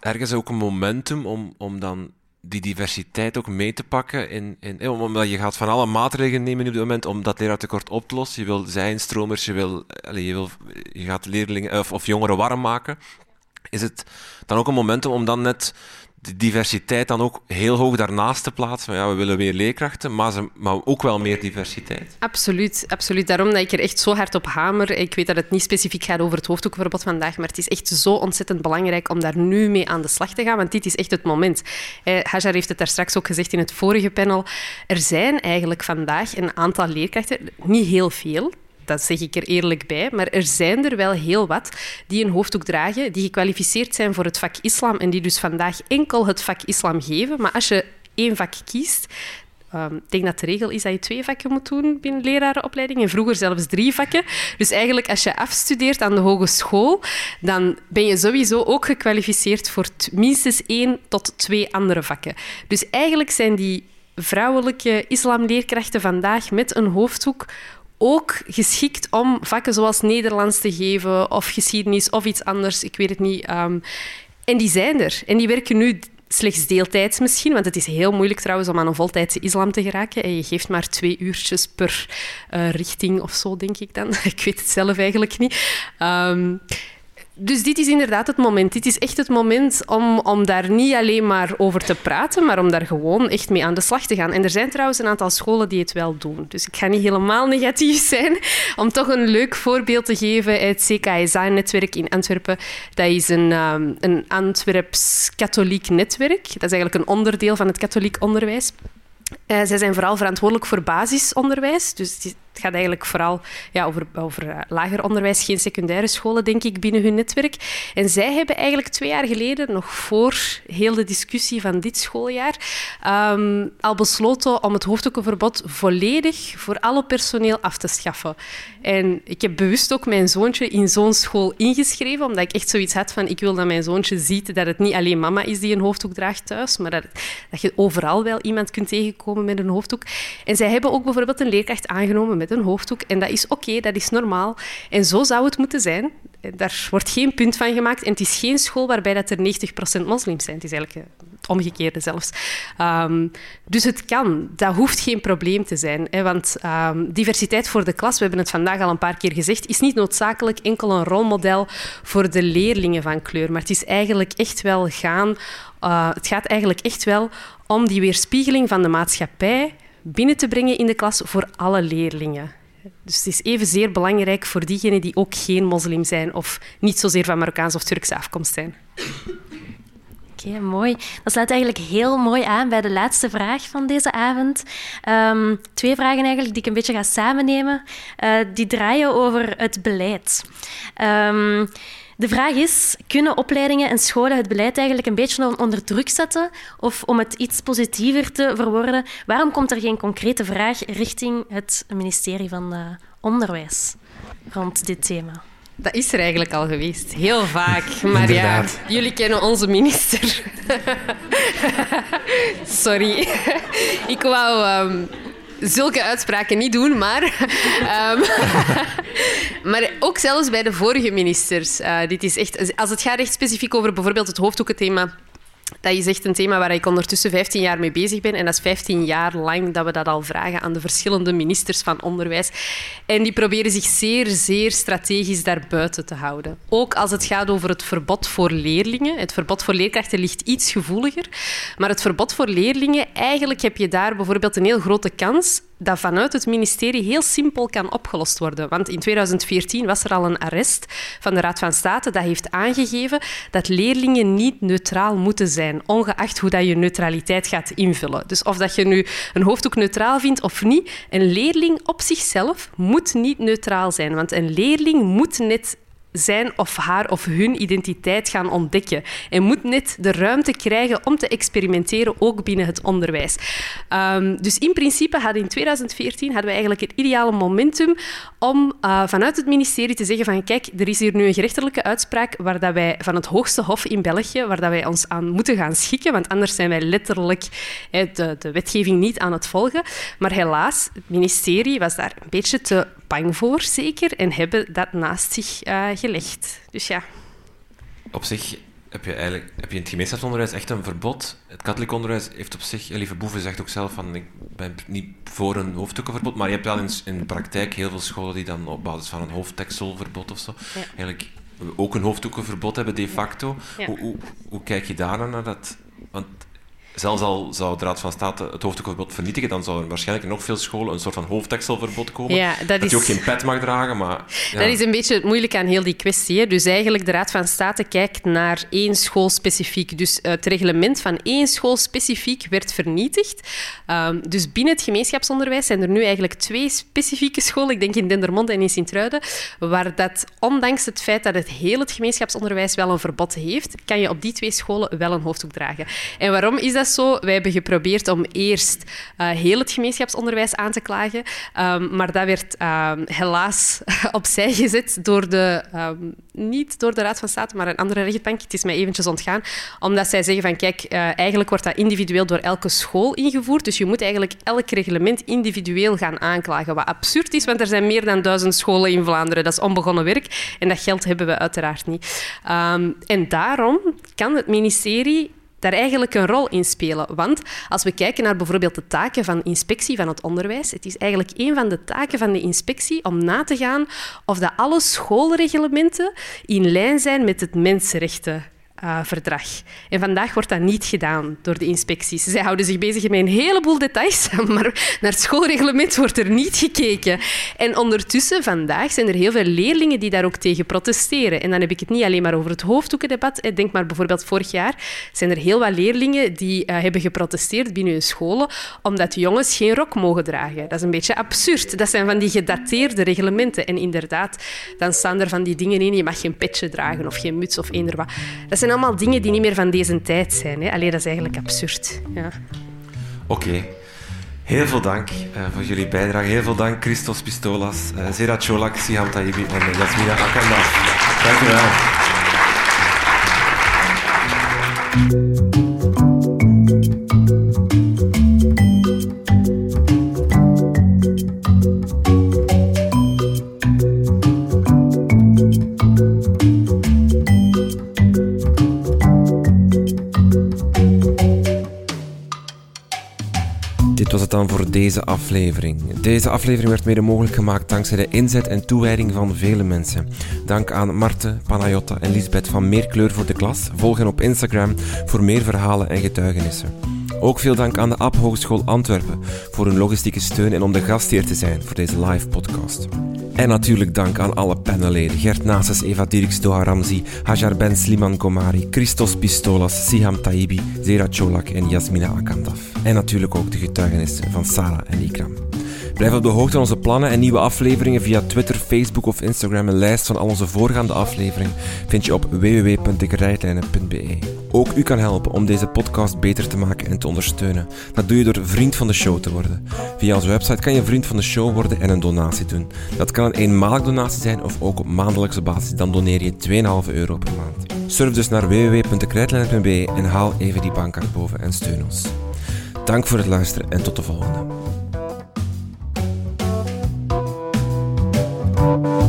Speaker 1: ergens ook een momentum om, om dan die diversiteit ook mee te pakken. In, in, omdat je gaat van alle maatregelen nemen op dit moment om dat leraartekort op te lossen. Je wil zijnstromers, je, wil, je, wil, je gaat leerlingen of, of jongeren warm maken. Is het dan ook een momentum om dan net de diversiteit dan ook heel hoog daarnaast te plaatsen. Ja, we willen meer leerkrachten, maar, ze, maar ook wel meer diversiteit.
Speaker 10: Absoluut, absoluut. Daarom dat ik er echt zo hard op hamer. Ik weet dat het niet specifiek gaat over het hoofddoekverbod vandaag, maar het is echt zo ontzettend belangrijk om daar nu mee aan de slag te gaan, want dit is echt het moment. Eh, Hajar heeft het daar straks ook gezegd in het vorige panel. Er zijn eigenlijk vandaag een aantal leerkrachten, niet heel veel, dat zeg ik er eerlijk bij. Maar er zijn er wel heel wat die een hoofddoek dragen, die gekwalificeerd zijn voor het vak islam en die dus vandaag enkel het vak islam geven. Maar als je één vak kiest, Um, ik denk dat de regel is dat je twee vakken moet doen binnen lerarenopleiding en vroeger zelfs drie vakken. Dus eigenlijk als je afstudeert aan de hogeschool, dan ben je sowieso ook gekwalificeerd voor minstens één tot twee andere vakken. Dus eigenlijk zijn die vrouwelijke islamleerkrachten vandaag met een hoofddoek ook geschikt om vakken zoals Nederlands te geven of geschiedenis of iets anders, ik weet het niet. Um, en die zijn er. En die werken nu slechts deeltijds misschien, want het is heel moeilijk trouwens om aan een voltijdse islam te geraken. En je geeft maar twee uurtjes per uh, richting of zo, denk ik dan. *laughs* ik weet het zelf eigenlijk niet. Um, dus dit is inderdaad het moment. Dit is echt het moment om, om daar niet alleen maar over te praten, maar om daar gewoon echt mee aan de slag te gaan. En er zijn trouwens een aantal scholen die het wel doen. Dus ik ga niet helemaal negatief zijn. Om toch een leuk voorbeeld te geven, het CKSA-netwerk in Antwerpen. Dat is een, um, een Antwerps katholiek netwerk. Dat is eigenlijk een onderdeel van het katholiek onderwijs. Uh, zij zijn vooral verantwoordelijk voor basisonderwijs. Dus het gaat eigenlijk vooral ja, over, over eh, lager onderwijs, geen secundaire scholen, denk ik, binnen hun netwerk. En zij hebben eigenlijk twee jaar geleden, nog voor heel de discussie van dit schooljaar, um, al besloten om het hoofddoekenverbod volledig voor alle personeel af te schaffen. En ik heb bewust ook mijn zoontje in zo'n school ingeschreven, omdat ik echt zoiets had van ik wil dat mijn zoontje ziet dat het niet alleen mama is die een hoofddoek draagt thuis, maar dat, dat je overal wel iemand kunt tegenkomen met een hoofddoek. En zij hebben ook bijvoorbeeld een leerkracht aangenomen met een hoofddoek. En dat is oké, dat is normaal. En zo zou het moeten zijn. Daar wordt geen punt van gemaakt. En het is geen school waarbij dat er 90% moslims zijn. Het is eigenlijk omgekeerde zelfs. Ehm, dus het kan. Dat hoeft geen probleem te zijn. Hè, want ehm, diversiteit voor de klas, we hebben het vandaag al een paar keer gezegd, is niet noodzakelijk enkel een rolmodel voor de leerlingen van kleur. Maar het is eigenlijk echt wel gaan... Uh, het gaat eigenlijk echt wel om die weerspiegeling van de maatschappij binnen te brengen in de klas voor alle leerlingen. Dus het is evenzeer belangrijk voor diegenen die ook geen moslim zijn of niet zozeer van Marokkaanse of Turkse afkomst zijn.
Speaker 13: Oké, mooi. Dat sluit eigenlijk heel mooi aan bij de laatste vraag van deze avond. Um, twee vragen eigenlijk die ik een beetje ga samennemen. Uh, die draaien over het beleid. Um, de vraag is, kunnen opleidingen en scholen het beleid eigenlijk een beetje onder druk zetten? Of om het iets positiever te verwoorden, waarom komt er geen concrete vraag richting het ministerie van uh, Onderwijs rond dit thema?
Speaker 10: Dat is er eigenlijk al geweest, heel vaak. Maar ja, jullie kennen onze minister. *laughs* Sorry. Ik wou um, zulke uitspraken niet doen, maar... um, *laughs* *laughs* maar ook zelfs bij de vorige ministers. Uh, dit is echt, als het gaat echt specifiek over bijvoorbeeld het hoofddoekenthema dat is echt een thema waar ik ondertussen 15 jaar mee bezig ben. En dat is 15 jaar lang dat we dat al vragen aan de verschillende ministers van onderwijs. En die proberen zich zeer, zeer strategisch daarbuiten te houden. Ook als het gaat over het verbod voor leerlingen. Het verbod voor leerkrachten ligt iets gevoeliger. Maar het verbod voor leerlingen, eigenlijk heb je daar bijvoorbeeld een heel grote kans dat vanuit het ministerie heel simpel kan opgelost worden. Want in 2014 was er al een arrest van de Raad van State dat heeft aangegeven dat leerlingen niet neutraal moeten zijn, ongeacht hoe dat je neutraliteit gaat invullen. Dus of dat je nu een hoofddoek neutraal vindt of niet, een leerling op zichzelf moet niet neutraal zijn. Want een leerling moet net zijn of haar of hun identiteit gaan ontdekken. En moet net de ruimte krijgen om te experimenteren, ook binnen het onderwijs. Um, dus in principe hadden in 2014 hadden we eigenlijk het ideale momentum om uh, vanuit het ministerie te zeggen van kijk, er is hier nu een gerechtelijke uitspraak waar dat wij van het hoogste hof in België, waar dat wij ons aan moeten gaan schikken, want anders zijn wij letterlijk de, de wetgeving niet aan het volgen. Maar helaas, het ministerie was daar een beetje te bang voor, zeker, en hebben dat naast zich uh, gelegd. Dus ja.
Speaker 1: Op zich heb je, eigenlijk, heb je in het gemeenschapsonderwijs echt een verbod. Het katholiek onderwijs heeft op zich, Lieve Boeven zegt ook zelf van ik ben niet voor een hoofddoekenverbod, maar je hebt wel in, in de praktijk heel veel scholen die dan op basis van een hoofdtekselverbod of zo, ja. eigenlijk ook een hoofddoekenverbod hebben de facto. Ja. Hoe, hoe, hoe, kijk je daar naar dat? Zelfs al zou de Raad van State het hoofddoekverbod vernietigen, dan zouden waarschijnlijk in nog veel scholen een soort van hoofdtekselverbod komen. Ja, dat, is... je ook geen pet mag dragen. Maar, *laughs*
Speaker 10: ja. Dat is een beetje het moeilijke aan heel die kwestie. Hè. Dus eigenlijk, de Raad van State kijkt naar één school specifiek. Dus het reglement van één school specifiek werd vernietigd. Um, dus binnen het gemeenschapsonderwijs zijn er nu eigenlijk twee specifieke scholen, ik denk in Dendermonde en in Sint-Truiden, waar dat, ondanks het feit dat het heel het gemeenschapsonderwijs wel een verbod heeft, kan je op die twee scholen wel een hoofddoek dragen. En waarom is dat zo. Wij hebben geprobeerd om eerst uh, heel het gemeenschapsonderwijs aan te klagen, um, maar dat werd um, helaas *laughs* opzij gezet door de, um, niet door de Raad van State, maar een andere rechtbank. Het is mij eventjes ontgaan, omdat zij zeggen van kijk, uh, eigenlijk wordt dat individueel door elke school ingevoerd, dus je moet eigenlijk elk reglement individueel gaan aanklagen, wat absurd is, want er zijn meer dan duizend scholen in Vlaanderen. Dat is onbegonnen werk en dat geld hebben we uiteraard niet. en daarom kan het ministerie daar eigenlijk een rol in spelen. Want als we kijken naar bijvoorbeeld de taken van inspectie van het onderwijs, het is eigenlijk een van de taken van de inspectie om na te gaan of dat alle schoolreglementen in lijn zijn met het mensenrechten uh, verdrag. En vandaag wordt dat niet gedaan door de inspecties. Zij houden zich bezig met een heleboel details, *laughs* maar naar het schoolreglement wordt er niet gekeken. En ondertussen, vandaag, zijn er heel veel leerlingen die daar ook tegen protesteren. En dan heb ik het niet alleen maar over het hoofddoekendebat. Denk maar bijvoorbeeld vorig jaar zijn er heel wat leerlingen die uh, hebben geprotesteerd binnen hun scholen omdat jongens geen rok mogen dragen. Dat is een beetje absurd. Dat zijn van die gedateerde reglementen. En inderdaad, dan staan er van die dingen in. Je mag geen petje dragen of geen muts of eender wat. Dat zijn zijn allemaal dingen die niet meer van deze tijd zijn. Hè. Allee, dat is eigenlijk absurd. Ja.
Speaker 1: Oké. Heel veel dank uh, voor jullie bijdrage. Heel veel dank, Christos Pistolas, uh, Zera Cholak, Siham Taibi en Jasmina Akanda. Dank je wel. Dan voor deze aflevering. Deze aflevering werd mede mogelijk gemaakt dankzij de inzet en toewijding van vele mensen. Dank aan Marte, Panayotta en Lisbeth van Meer Kleur voor de Klas. Volg hen op Instagram voor meer verhalen en getuigenissen. Ook veel dank aan de App Hogeschool Antwerpen voor hun logistieke steun en om de gastheer te zijn voor deze live podcast. En natuurlijk dank aan alle panelleden. Gert Nases, Eva Dirks, Doha Ramzi, Hajar Ben Sliman Komari, Christos Pistolas, Siham Taibi, Zera Cholak en Yasmina Akandaf. En natuurlijk ook de getuigenissen van Sarah en Ikram. Blijf op de hoogte van onze plannen en nieuwe afleveringen via Twitter, Facebook of Instagram. Een lijst van al onze voorgaande afleveringen vind je op www.dekrijtlijnen.be. Ook u kan helpen om deze podcast beter te maken en te ondersteunen. Dat doe je door vriend van de show te worden. Via onze website kan je vriend van de show worden en een donatie doen. Dat kan een eenmalige donatie zijn of ook op maandelijkse basis. Dan doneer je 2,5 euro per maand. Surf dus naar www.dekrijtlijnen.be en haal even die bankkaart boven en steun ons. Dank voor het luisteren en tot de volgende. Thank you.